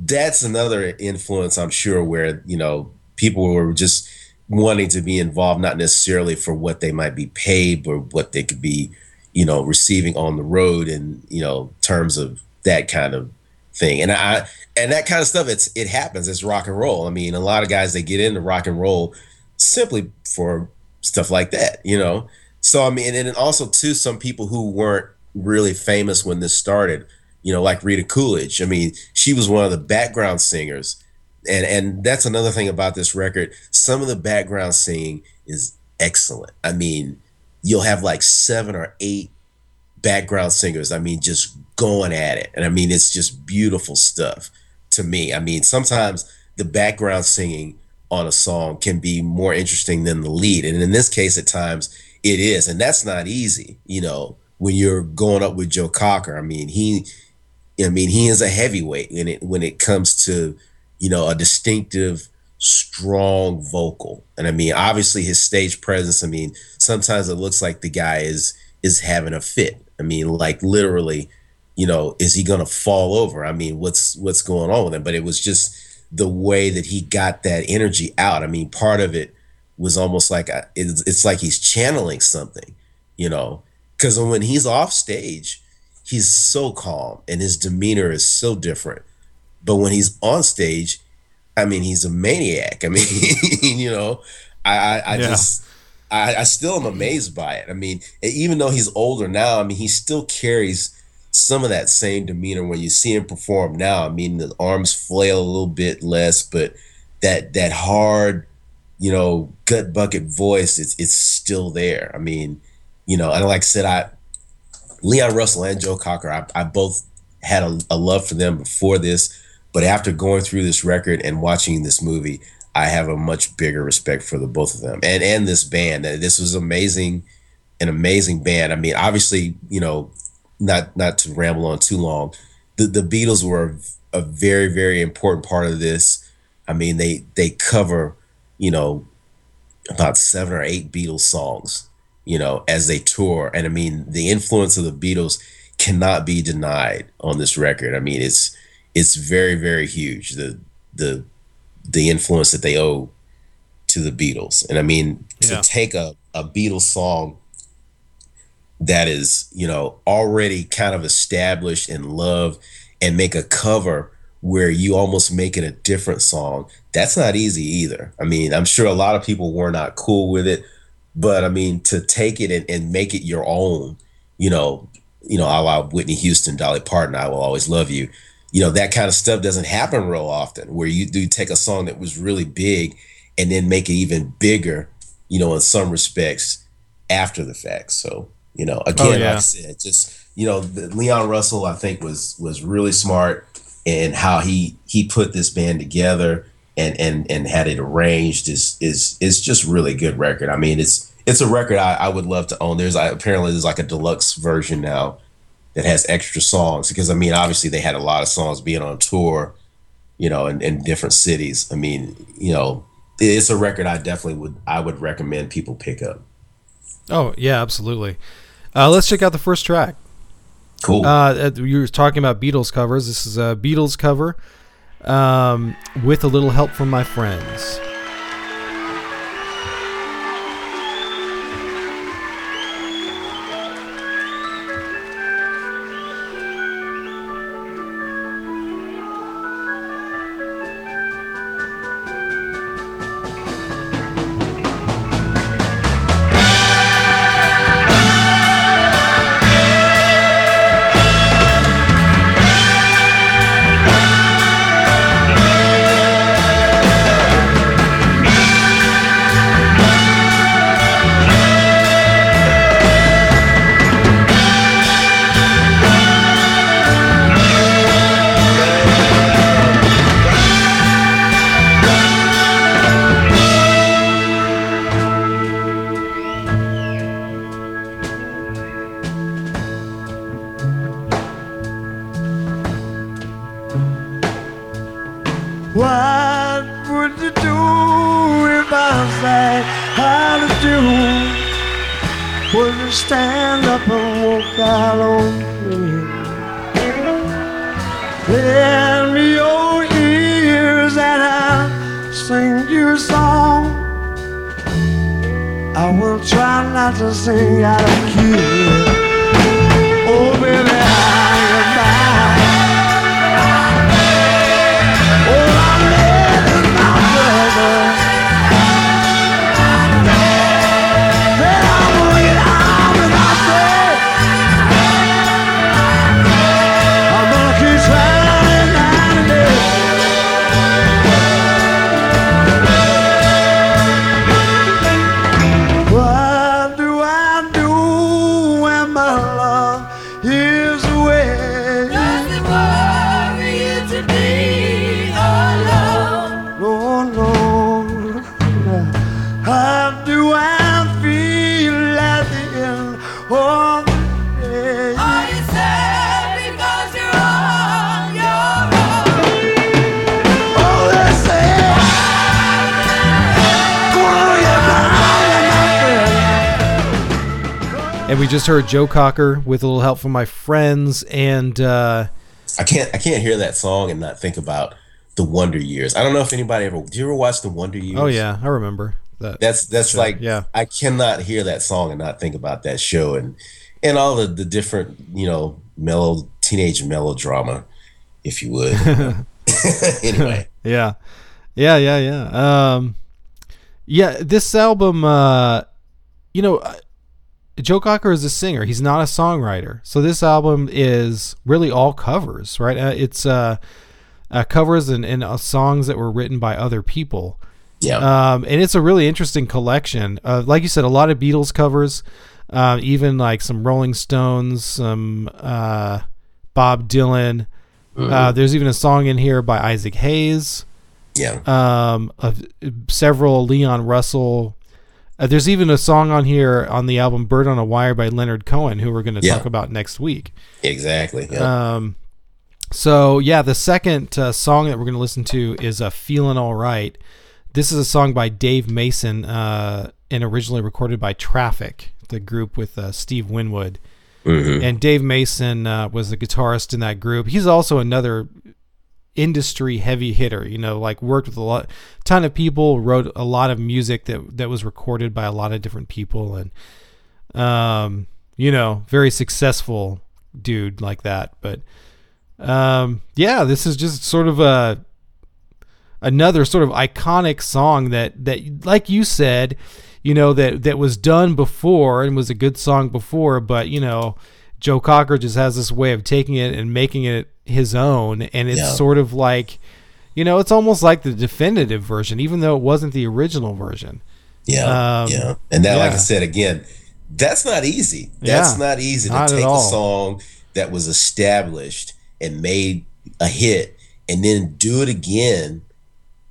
[SPEAKER 3] that's another influence, I'm sure, where you know people were just wanting to be involved, not necessarily for what they might be paid, but what they could be, you know, receiving on the road, and you know, terms of that kind of thing. And I and that kind of stuff, it's it happens. It's rock and roll. I mean, a lot of guys they get into rock and roll simply for stuff like that, you know. So I mean, and also too, some people who weren't really famous when this started, you know, like Rita Coolidge. I mean, she was one of the background singers, and and that's another thing about this record. Some of the background singing is excellent. I mean, you'll have like seven or eight background singers. I mean, just going at it, and I mean, it's just beautiful stuff to me. I mean, sometimes the background singing on a song can be more interesting than the lead, and in this case, at times it is, and that's not easy. You know, when you're going up with Joe Cocker, I mean, he, I mean, he is a heavyweight when it when it comes to, you know, a distinctive, strong vocal, and I mean, obviously his stage presence. I mean, sometimes it looks like the guy is is having a fit. I mean, like literally, you know, is he gonna fall over? I mean, what's what's going on with him? But it was just the way that he got that energy out. I mean, part of it was almost like a, it's, it's like he's channeling something, you know, because when he's off stage, he's so calm and his demeanor is so different. But when he's on stage, I mean, he's a maniac. I mean, you know, I I, I
[SPEAKER 2] Yeah.
[SPEAKER 3] just I, I still am amazed by it. I mean, even though he's older now, I mean, he still carries some of that same demeanor when you see him perform now. I mean, the arms flail a little bit less, but that that hard, you know, gut bucket voice, it's it's still there. I mean, you know, and like I said, I Leon Russell and Joe Cocker, I, I both had a, a love for them before this, but after going through this record and watching this movie, I have a much bigger respect for the both of them and and this band. Uh, This was amazing, an amazing band. I mean, obviously, you know, not not to ramble on too long, the the Beatles were a very very important part of this. I mean, they they cover, you know, about seven or eight Beatles songs, you know, as they tour. And I mean, the influence of the Beatles cannot be denied on this record. I mean, it's it's very very huge. The the the influence that they owe to the Beatles. And I mean,
[SPEAKER 2] Yeah.
[SPEAKER 3] to take a a Beatles song that is, you know, already kind of established and loved and make a cover where you almost make it a different song. That's not easy either. I mean, I'm sure a lot of people were not cool with it, but I mean, to take it and, and make it your own, you know, you know, a la Whitney Houston, Dolly Parton, I will always love you. You know, that kind of stuff doesn't happen real often where you do take a song that was really big and then make it even bigger, you know, in some respects after the fact. So, you know, oh, again,
[SPEAKER 2] yeah.
[SPEAKER 3] like I said, just you know, the, Leon Russell, I think was was really smart in how he he put this band together and and and had it arranged is is is just really good record. I mean, it's it's a record I, I would love to own. There's I, apparently there's like a deluxe version now that has extra songs because I mean, obviously they had a lot of songs being on tour, you know, in, in different cities. I mean, you know, it's a record I definitely would I would recommend people pick up.
[SPEAKER 2] Oh yeah, absolutely. Uh, let's check out the first track.
[SPEAKER 3] Cool.
[SPEAKER 2] Uh, you were talking about Beatles covers. This is a Beatles cover um, with a little help from my friends.
[SPEAKER 5] What would you do if I said how to do? Would you stand up and walk out on me? Lend me your ears and I'll sing you a song. I will try not to sing out of key.
[SPEAKER 2] Just heard Joe Cocker with a little help from my friends and uh,
[SPEAKER 3] I can't I can't hear that song and not think about the Wonder Years. I don't know if anybody ever. Do you ever watch the Wonder Years?
[SPEAKER 2] oh yeah, I remember that.
[SPEAKER 3] That's that's
[SPEAKER 2] Sure,
[SPEAKER 3] like
[SPEAKER 2] yeah.
[SPEAKER 3] I cannot hear that song and not think about that show and and all the the different you know mellow teenage melodrama, if you would. anyway,
[SPEAKER 2] Yeah. Yeah, yeah, yeah. Um yeah, this album uh you know, Joe Cocker is a singer. He's not a songwriter. So this album is really all covers, right? Uh, it's uh, uh covers and, and uh, songs that were written by other people.
[SPEAKER 3] yeah,
[SPEAKER 2] Um, and it's a really interesting collection. Uh, like you said, a lot of Beatles covers, uh, even like some Rolling Stones, some uh, Bob Dylan. Uh, there's even a song in here by Isaac Hayes.
[SPEAKER 3] yeah,
[SPEAKER 2] Um, of several Leon Russell. Uh, there's even a song on here on the album "Bird on a Wire" by Leonard Cohen, who we're going to
[SPEAKER 3] Yeah.
[SPEAKER 2] talk about next week.
[SPEAKER 3] exactly. Yeah.
[SPEAKER 2] Um, so yeah, the second uh, song that we're going to listen to is uh, "Feeling All Right." This is a song by Dave Mason uh, and originally recorded by Traffic, the group with uh, Steve Winwood. And Dave Mason uh, was the guitarist in that group. He's also another industry heavy hitter. You know, like worked with a lot, ton of people, wrote a lot of music that that was recorded by a lot of different people, and um, you know, very successful dude like that. But um, yeah, this is just sort of a another sort of iconic song that that like you said, you know that that was done before and was a good song before, but you know. Joe Cocker just has this way of taking it and making it his own, and it's
[SPEAKER 3] Yeah.
[SPEAKER 2] sort of like, you know, it's almost like the definitive version, even though it wasn't the original version.
[SPEAKER 3] Yeah,
[SPEAKER 2] Um,
[SPEAKER 3] yeah, and that, like I said again, that's not easy. That's
[SPEAKER 2] Yeah,
[SPEAKER 3] not easy to
[SPEAKER 2] not
[SPEAKER 3] take a song that was established and made a hit, and then do it again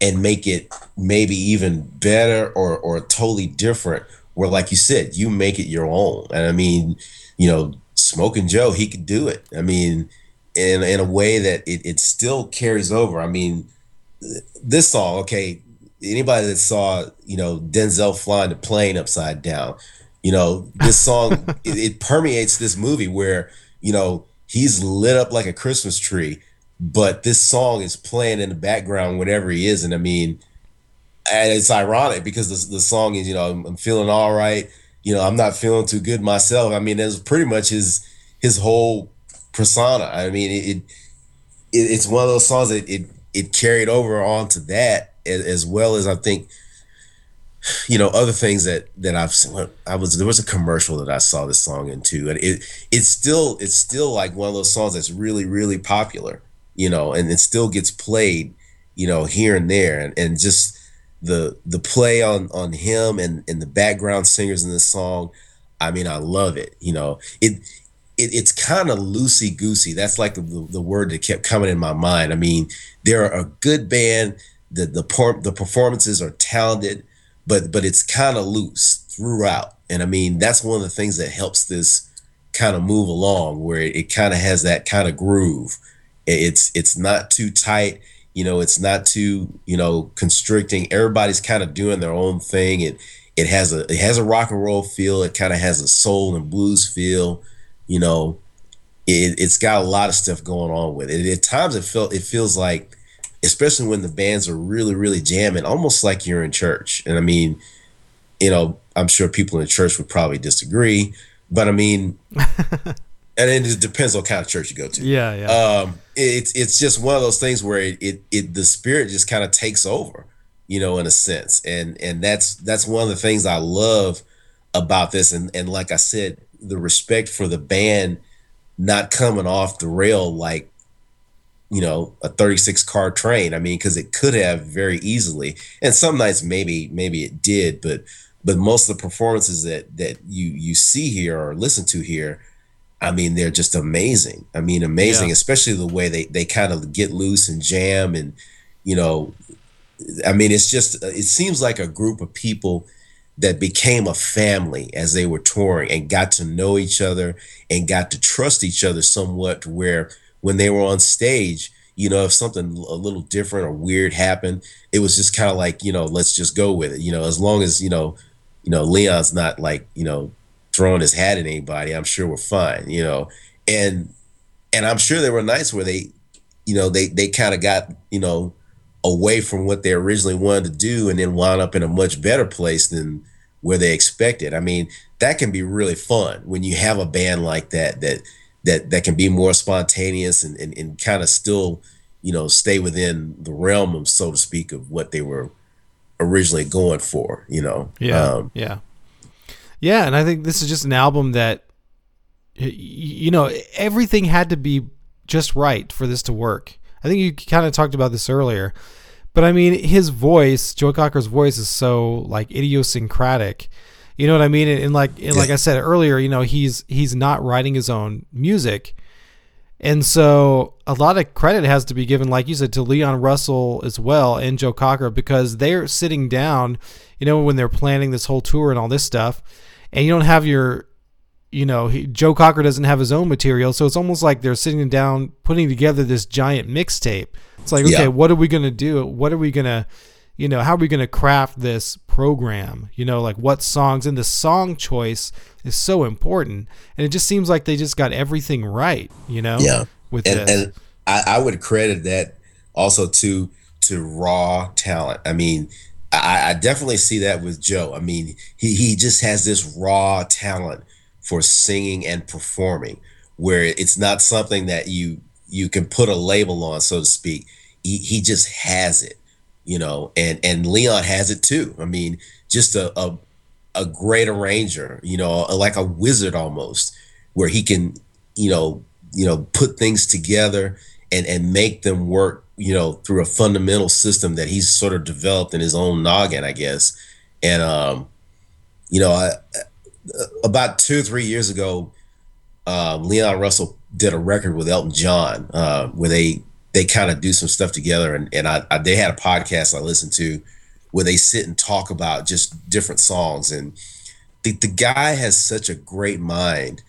[SPEAKER 3] and make it maybe even better or or totally different. Where, like you said, you make it your own. And I mean, you know, Smoking Joe, he could do it. I mean, in in a way that it, it still carries over. I mean, this song, okay, anybody that saw, you know, Denzel flying the plane upside down, you know, this song it, it permeates this movie where, you know, he's lit up like a Christmas tree, but this song is playing in the background whenever he is. And I mean, and it's ironic because the, the song is, you know, I'm, I'm feeling all right. You know, I'm not feeling too good myself. I mean, that's pretty much his his whole persona. I mean, it, it, it it's one of those songs that it it carried over onto that as, as well as I think, you know, other things that that I've seen. I was there was a commercial that I saw this song in too, and it it's still it's still like one of those songs that's really really popular, you know, and it still gets played, you know, here and there, and and just the the play on on him and and the background singers in this song i mean i love it you know it, it it's kind of loosey goosey that's like the, the word that kept coming in my mind. I mean they're a good band. The the por- the performances are talented but but it's kind of loose throughout. And i mean that's one of the things that helps this kind of move along where it, it kind of has that kind of groove it's it's not too tight you know it's not too you know constricting. Everybody's kind of doing their own thing. And it has a it has a rock and roll feel. It kind of has a soul and blues feel. You know, it, it's got a lot of stuff going on with it. At times, it felt it feels like, especially when the bands are really really jamming, almost like you're in church. And I mean, you know, I'm sure people in the church would probably disagree, but I mean, and it depends on kind of church you go to.
[SPEAKER 2] Yeah, yeah.
[SPEAKER 3] Um, it's it's just one of those things where it it, it the spirit just kind of takes over, you know, in a sense, and and that's that's one of the things I love about this, and and like I said, the respect for the band not coming off the rail like you know a 36 car train. I mean because it could have very easily. And some nights maybe maybe it did but but most of the performances that that you you see here or listen to here i mean they're just amazing. I mean amazing
[SPEAKER 2] Yeah.
[SPEAKER 3] especially the way they they kind of get loose and jam and you know i mean it's just it seems like a group of people that became a family as they were touring and got to know each other and got to trust each other somewhat where when they were on stage you know if something a little different or weird happened it was just kind of like you know let's just go with it you know as long as you know you know leon's not like you know throwing his hat at anybody i'm sure we're fine you know and and i'm sure there were nights where they you know they they kind of got you know away from what they originally wanted to do and then wound up in a much better place than where they expect it. I mean, that can be really fun when you have a band like that that that that can be more spontaneous and, and, and kind of still, you know, stay within the realm of so to speak of what they were originally going for, you know.
[SPEAKER 2] Yeah,
[SPEAKER 3] Um,
[SPEAKER 2] yeah, yeah. And I think this is just an album that, you know, everything had to be just right for this to work. I think you kind of talked about this earlier, but I mean, his voice, Joe Cocker's voice, is so like idiosyncratic. You know what I mean? And, and like, and like I said earlier, you know, he's he's not writing his own music. And so a lot of credit has to be given, like you said, to Leon Russell as well and Joe Cocker because they're sitting down, you know, when they're planning this whole tour and all this stuff, and you don't have your, you know, he, Joe Cocker doesn't have his own material, so it's almost like they're sitting down putting together this giant mixtape. It's like, okay,
[SPEAKER 3] Yeah.
[SPEAKER 2] what are we gonna do? What are we gonna, you know, how are we gonna craft this program? You know, like what songs and the song choice is so important, and it just seems like they just got everything right. You know,
[SPEAKER 3] Yeah.
[SPEAKER 2] with
[SPEAKER 3] and,
[SPEAKER 2] this.
[SPEAKER 3] and I, I would credit that also to to raw talent. I mean, I, I definitely see that with Joe. I mean, he he just has this raw talent for singing and performing, where it's not something that you you can put a label on, so to speak. He he just has it, you know, and and Leon has it too. I mean, just a a, a great arranger, you know, like a wizard almost, where he can, you know, you know, put things together and and make them work, you know, through a fundamental system that he's sort of developed in his own noggin, I guess. And um, you know, I, about two or three years ago, um, Leon Russell did a record with Elton John uh, where they they kind of do some stuff together, and and I, I they had a podcast I listened to where they sit and talk about just different songs, and the the guy has such a great mind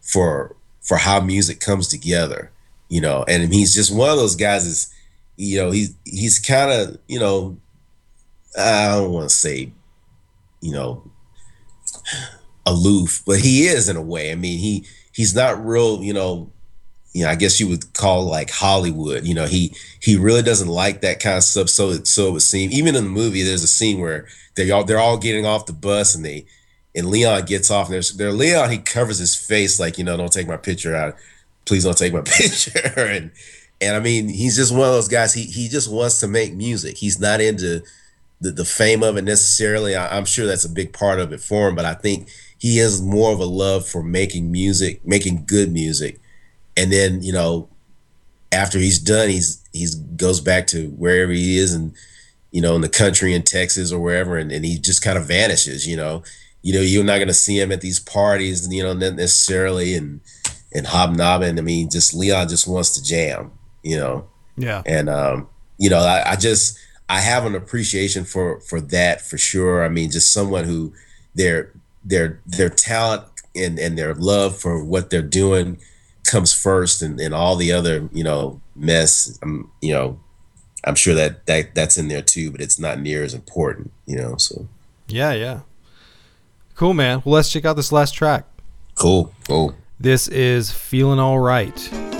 [SPEAKER 3] for for how music comes together, you know, and he's just one of those guys is, you know, he's he's kind of you know, I don't want to say, you know, aloof, but he is in a way. I mean, he he's not real, you know, you know, I guess you would call like Hollywood. You know, he he really doesn't like that kind of stuff. So it so it would seem. Even in the movie, there's a scene where they all they're all getting off the bus and they and Leon gets off and there's there Leon he covers his face like you know don't take my picture out, please don't take my picture and and I mean he's just one of those guys. He he just wants to make music. He's not into the, the fame of it necessarily. I, I'm sure that's a big part of it for him, but I think he has more of a love for making music, making good music. And then, you know, after he's done, he's he's goes back to wherever he is and you know, in the country in Texas or wherever, and, and he just kind of vanishes, you know. You know, you're not gonna see him at these parties, you know, not necessarily and and hobnobbing. I mean, just Leon just wants to jam, you know
[SPEAKER 2] yeah,
[SPEAKER 3] and um, you know, I, I just I have an appreciation for for that for sure. I mean, just someone who their their their talent and and their love for what they're doing comes first, and and all the other you know mess. Um, you know, I'm sure that that that's in there too, but it's not near as important. You know, so
[SPEAKER 2] yeah, yeah. Cool, man. Well, let's check out this last track.
[SPEAKER 3] Cool. Cool.
[SPEAKER 2] This is Feeling All Right.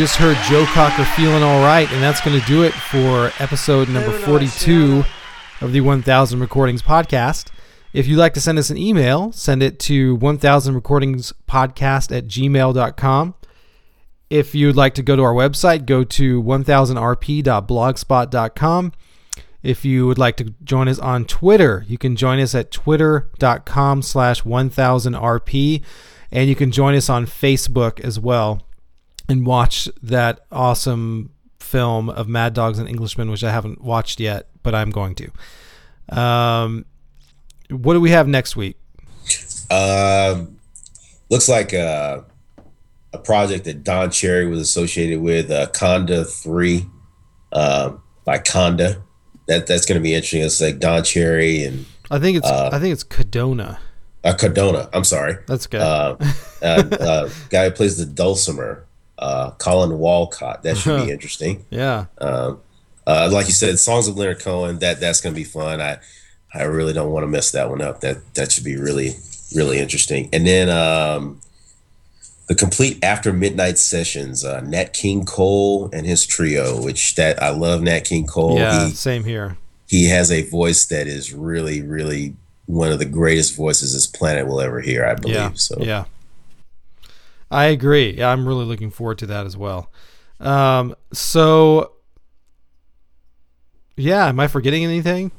[SPEAKER 2] Just heard Joe Cocker feeling all right, and that's going to do it for episode number 42 of the 1000 Recordings podcast. If you'd like to send us an email, send it to 1000recordingspodcast at gmail.com. If you'd like to go to our website, go to 1000rp.blogspot.com. If you would like to join us on Twitter, you can join us at twitter.com slash 1000rp. And you can join us on Facebook as well and watch that awesome film of Mad Dogs and Englishmen, which I haven't watched yet, but I'm going to. Um, what do we have next week?
[SPEAKER 3] Um, looks like uh, a project that Don Cherry was associated with, uh, Codona Three, um, by Codona. That that's going to be interesting. It's like Don Cherry and
[SPEAKER 2] I think it's
[SPEAKER 3] Uh,
[SPEAKER 2] I think it's Cadona.
[SPEAKER 3] uh, Cardona. I'm sorry.
[SPEAKER 2] That's good.
[SPEAKER 3] Uh, uh, uh, guy who plays the dulcimer, uh, Collin Walcott. That should be interesting.
[SPEAKER 2] yeah.
[SPEAKER 3] Um, uh, like you said, songs of Leonard Cohen. That that's going to be fun. I I really don't want to mess that one up. That that should be really really interesting. And then um, the complete after midnight sessions. Uh, Nat King Cole and his trio, which that I love. Nat King Cole.
[SPEAKER 2] yeah,
[SPEAKER 3] He
[SPEAKER 2] same here.
[SPEAKER 3] he has a voice that is really really one of the greatest voices this planet will ever hear. I believe.
[SPEAKER 2] Yeah.
[SPEAKER 3] So
[SPEAKER 2] Yeah. I agree. Yeah, I'm really looking forward to that as well. Um, so yeah, am I forgetting anything?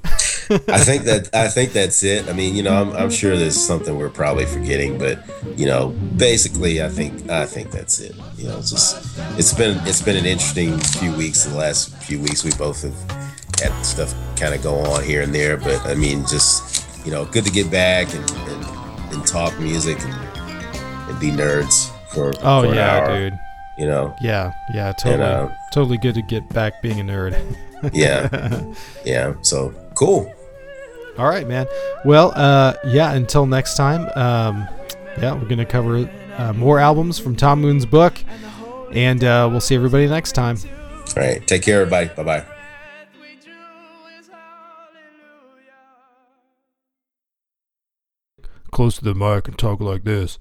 [SPEAKER 3] I think that I think that's it. I mean, you know, I'm, I'm sure there's something we're probably forgetting, but you know, basically, I think I think that's it. You know, it's just it's been it's been an interesting few weeks. The last few weeks, we both have had stuff kind of go on here and there, but I mean, just you know, good to get back and and, and talk music and, and be nerds for
[SPEAKER 2] Oh
[SPEAKER 3] for an
[SPEAKER 2] yeah,
[SPEAKER 3] hour,
[SPEAKER 2] dude.
[SPEAKER 3] You know,
[SPEAKER 2] Yeah, yeah, totally,
[SPEAKER 3] uh,
[SPEAKER 2] totally good to get back being a nerd.
[SPEAKER 3] yeah, yeah. So cool.
[SPEAKER 2] All right, man. Well, uh, yeah. Until next time, um, yeah, we're gonna cover uh, more albums from Tom Moon's book, and uh, we'll see everybody next time.
[SPEAKER 3] All right. Take care, everybody. Bye bye.
[SPEAKER 2] Close to the mic and talk like this.